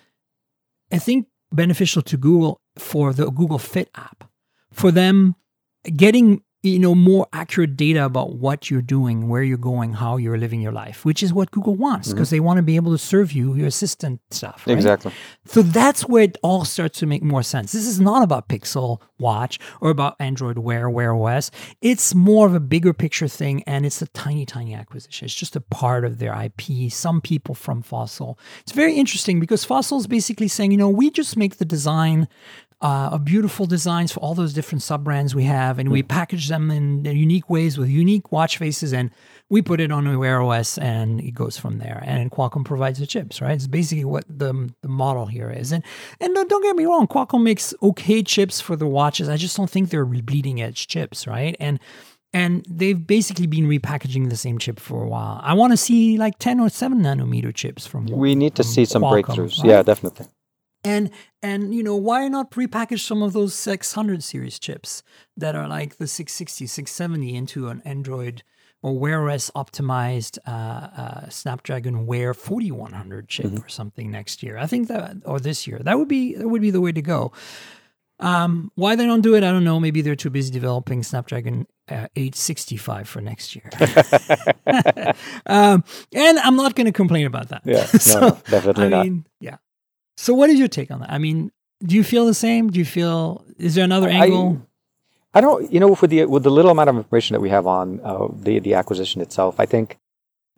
I think beneficial to Google for the Google Fit app, for them getting you know more accurate data about what you're doing where you're going how you're living your life which is what google wants mm-hmm. because they want to be able to serve you your assistant stuff right? Exactly. so that's where it all starts to make more sense. This is not about pixel watch or about android wear wear os it's more of a bigger picture thing and it's a tiny tiny acquisition. It's just a part of their ip some people from fossil. It's very interesting because fossil is basically saying you know we just make the design uh, beautiful designs for all those different sub brands we have, and we package them in unique ways with unique watch faces, and we put it on Wear OS, and it goes from there. And Qualcomm provides the chips, right? It's basically what the the model here is. And and don't, don't get me wrong, Qualcomm makes okay chips for the watches. I just don't think they're bleeding edge chips, right? And and they've basically been repackaging the same chip for a while. I want to see like 10 or 7 nanometer chips from We need to see some Qualcomm, breakthroughs. right? Yeah, definitely. And and you know why not repackage some of those 600 series chips that are like the 660 670 into an android or wear os optimized uh, uh, snapdragon wear 4100 chip or something next year i think that or this year that would be that would be the way to go um, why they don't do it, I don't know. Maybe they're too busy developing Snapdragon uh, 865 for next year. um, and I'm not going to complain about that. Yeah, no, So, no, definitely I not. mean, yeah. So, what is your take on that? I mean, do you feel the same? Do you feel is there another I- angle? I don't, you know, with the with the little amount of information that we have on uh, the the acquisition itself, I think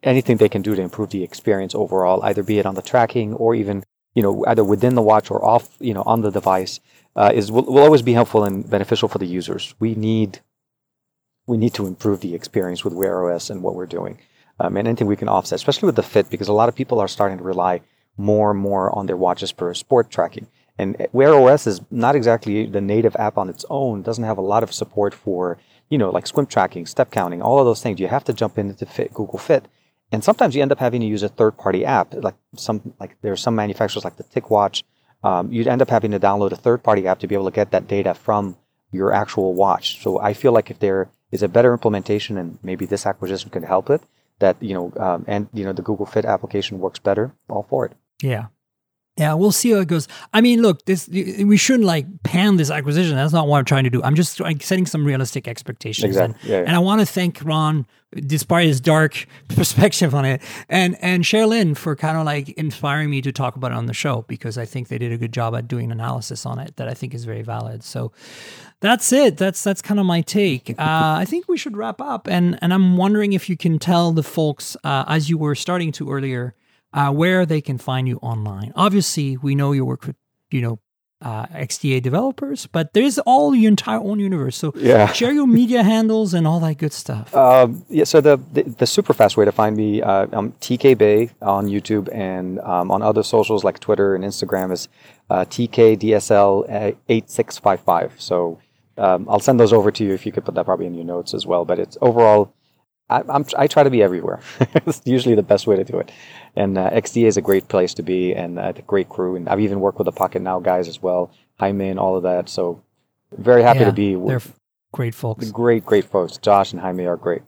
anything they can do to improve the experience overall, either be it on the tracking or even you know either within the watch or off, you know, on the device, uh, is will, will always be helpful and beneficial for the users. We need we need to improve the experience with Wear OS and what we're doing, um, and anything we can offset, especially with the Fit, because a lot of people are starting to rely more and more on their watches for sport tracking. And Wear OS is not exactly the native app on its own. Doesn't have a lot of support for you know like swim tracking, step counting, all of those things. You have to jump into Fit, Google Fit, and sometimes you end up having to use a third-party app. Like some like there are some manufacturers like the TicWatch. Um, you'd end up having to download a third-party app to be able to get that data from your actual watch. So I feel like if there is a better implementation, and maybe this acquisition could help it, that you know, um, and you know, the Google Fit application works better, all for it. Yeah. Yeah, we'll see how it goes. I mean, look, this we shouldn't like pan this acquisition. That's not what I'm trying to do. I'm just like setting some realistic expectations. Exactly. And, Yeah, yeah. and I want to thank Ron, despite his dark perspective on it, and and Cherlynn for kind of like inspiring me to talk about it on the show because I think they did a good job at doing analysis on it that I think is very valid. So that's it. That's that's kind of my take. Uh, I think we should wrap up, and and I'm wondering if you can tell the folks uh, as you were starting to earlier uh, where they can find you online. Obviously, we know you work with you know uh, XDA developers, but there's all your entire own universe. So Yeah. share your media handles and all that good stuff. Um, yeah, so the, the the super fast way to find me, uh, I'm TK Bay on YouTube and um, on other socials like Twitter and Instagram is uh, TKDSL eight six five five. So um, I'll send those over to you if you could put that probably in your notes as well. But it's overall, I, I'm I try to be everywhere. it's usually the best way to do it. And uh, XDA is a great place to be and uh, a great crew. And I've even worked with the Pocket Now guys as well, Jaime and all of that. So very happy Yeah, to be They're with f- great folks. great great folks. Josh and Jaime are great.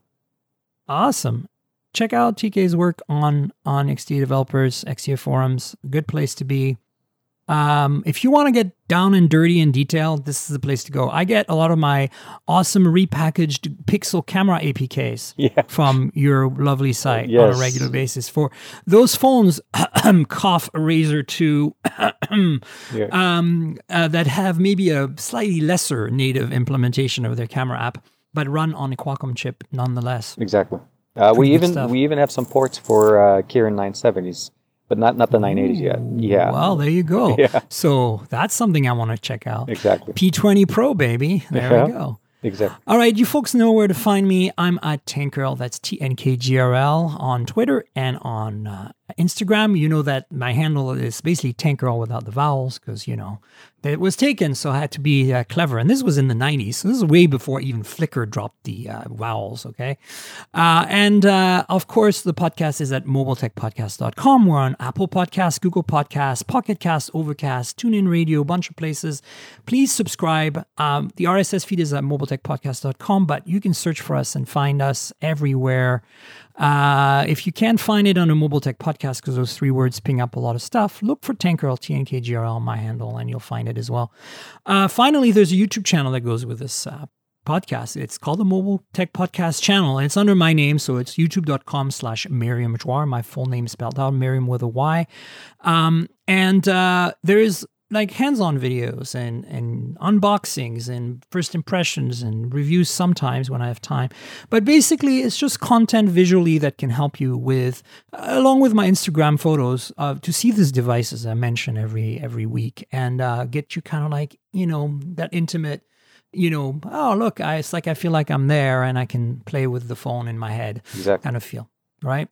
Awesome. Check out TK's work on on XDA developers, XDA forums. Good place to be. Um, if you want to get down and dirty in detail, this is the place to go. I get a lot of my awesome repackaged Pixel camera APKs Yeah. from your lovely site on a regular basis. For those phones, cough Razer 2, Yeah. um, uh, that have maybe a slightly lesser native implementation of their camera app, but run on a Qualcomm chip nonetheless. Exactly. Uh, we even stuff. we even have some ports for uh, Kirin 970s, but not not the 980s yet. Yeah. Well, there you go. Yeah. So that's something I want to check out. Exactly. P20 Pro, baby. There Yeah. we go. Exactly. All right, you folks know where to find me. I'm at Tankgirl. That's T N K G R L on Twitter and on uh, Instagram. You know that my handle is basically Tankgirl without the vowels because, you know, it was taken. So I had to be uh, clever. And this was in the 90s. So this is way before even Flickr dropped the uh, vowels. Okay. Uh, and uh, of course, the podcast is at mobiletechpodcast.com. We're on Apple Podcasts, Google Podcasts, Pocket Casts, Overcast, TuneIn Radio, a bunch of places. Please subscribe. Um, the RSS feed is at mobiletechpodcast.com, but you can search for us and find us everywhere. Uh, if you can't find it on a Mobile Tech podcast, because those three words ping up a lot of stuff, look for Tankgirl, T N K G R L, my handle, and you'll find it as well. Uh, finally, there's a YouTube channel that goes with this uh, podcast. It's called the Mobile Tech Podcast channel, and it's under my name, so it's youtube.com slash Myriam Joire. My full name spelled out, Myriam with a Y. Um, and uh, there is like hands-on videos and and unboxings and first impressions and reviews sometimes when I have time. But basically, it's just content visually that can help you with, along with my Instagram photos, uh, to see these devices I mention every every week and uh, get you kind of like you know that intimate. You know, oh look, I, it's like I feel like I'm there and I can play with the phone in my head, Exactly. kind of feel, right?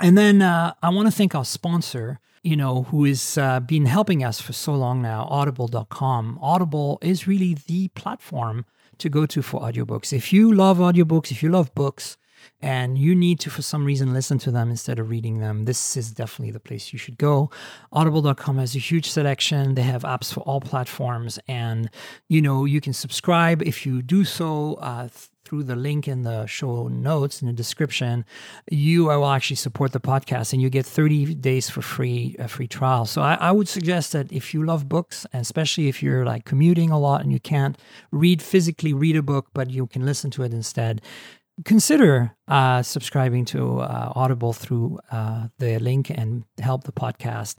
And then uh, I want to thank our sponsor, you know, who has uh, been helping us for so long now, audible.com. Audible is really the platform to go to for audiobooks. If you love audiobooks, if you love books, and you need to, for some reason, listen to them instead of reading them, this is definitely the place you should go. Audible.com has a huge selection. They have apps for all platforms, and you know you can subscribe if you do so uh, through the link in the show notes in the description. You will actually support the podcast, and you get 30 days for free a free trial. So I, I would suggest that if you love books, and especially if you're like commuting a lot and you can't read physically read a book, but you can listen to it instead consider uh, subscribing to uh, Audible through uh, the link and help the podcast.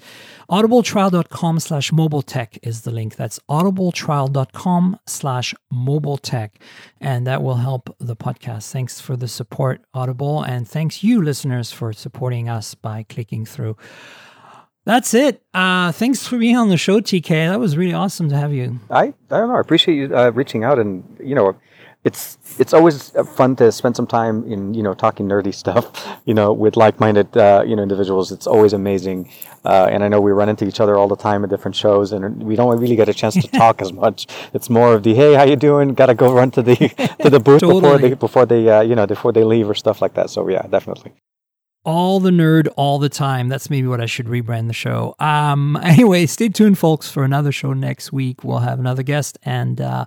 Audibletrial.com slash mobile tech is the link. That's audibletrial.com slash mobile tech. And that will help the podcast. Thanks for the support, Audible. And thanks you, listeners, for supporting us by clicking through. That's it. Uh, thanks for being on the show, TK. That was really awesome to have you. I, I don't know. I appreciate you uh, reaching out, and you know, it's it's always fun to spend some time in you know talking nerdy stuff, you know, with like-minded uh, you know individuals. It's always amazing, uh, and I know we run into each other all the time at different shows, and we don't really get a chance to talk as much. It's more of the hey, how you doing? Got to go run to the to the booth before they before they uh, you know before they leave or stuff like that. So yeah, definitely. all the nerd all the time. That's maybe what I should rebrand the show. Um, anyway, stay tuned, folks, for another show next week. We'll have another guest and uh,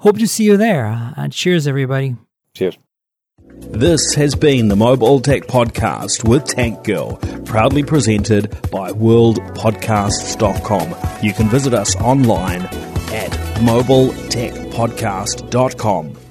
hope to see you there. And cheers, everybody. Cheers. This has been the Mobile Tech Podcast with Tank Girl, proudly presented by worldpodcasts.com. You can visit us online at mobiletechpodcast.com.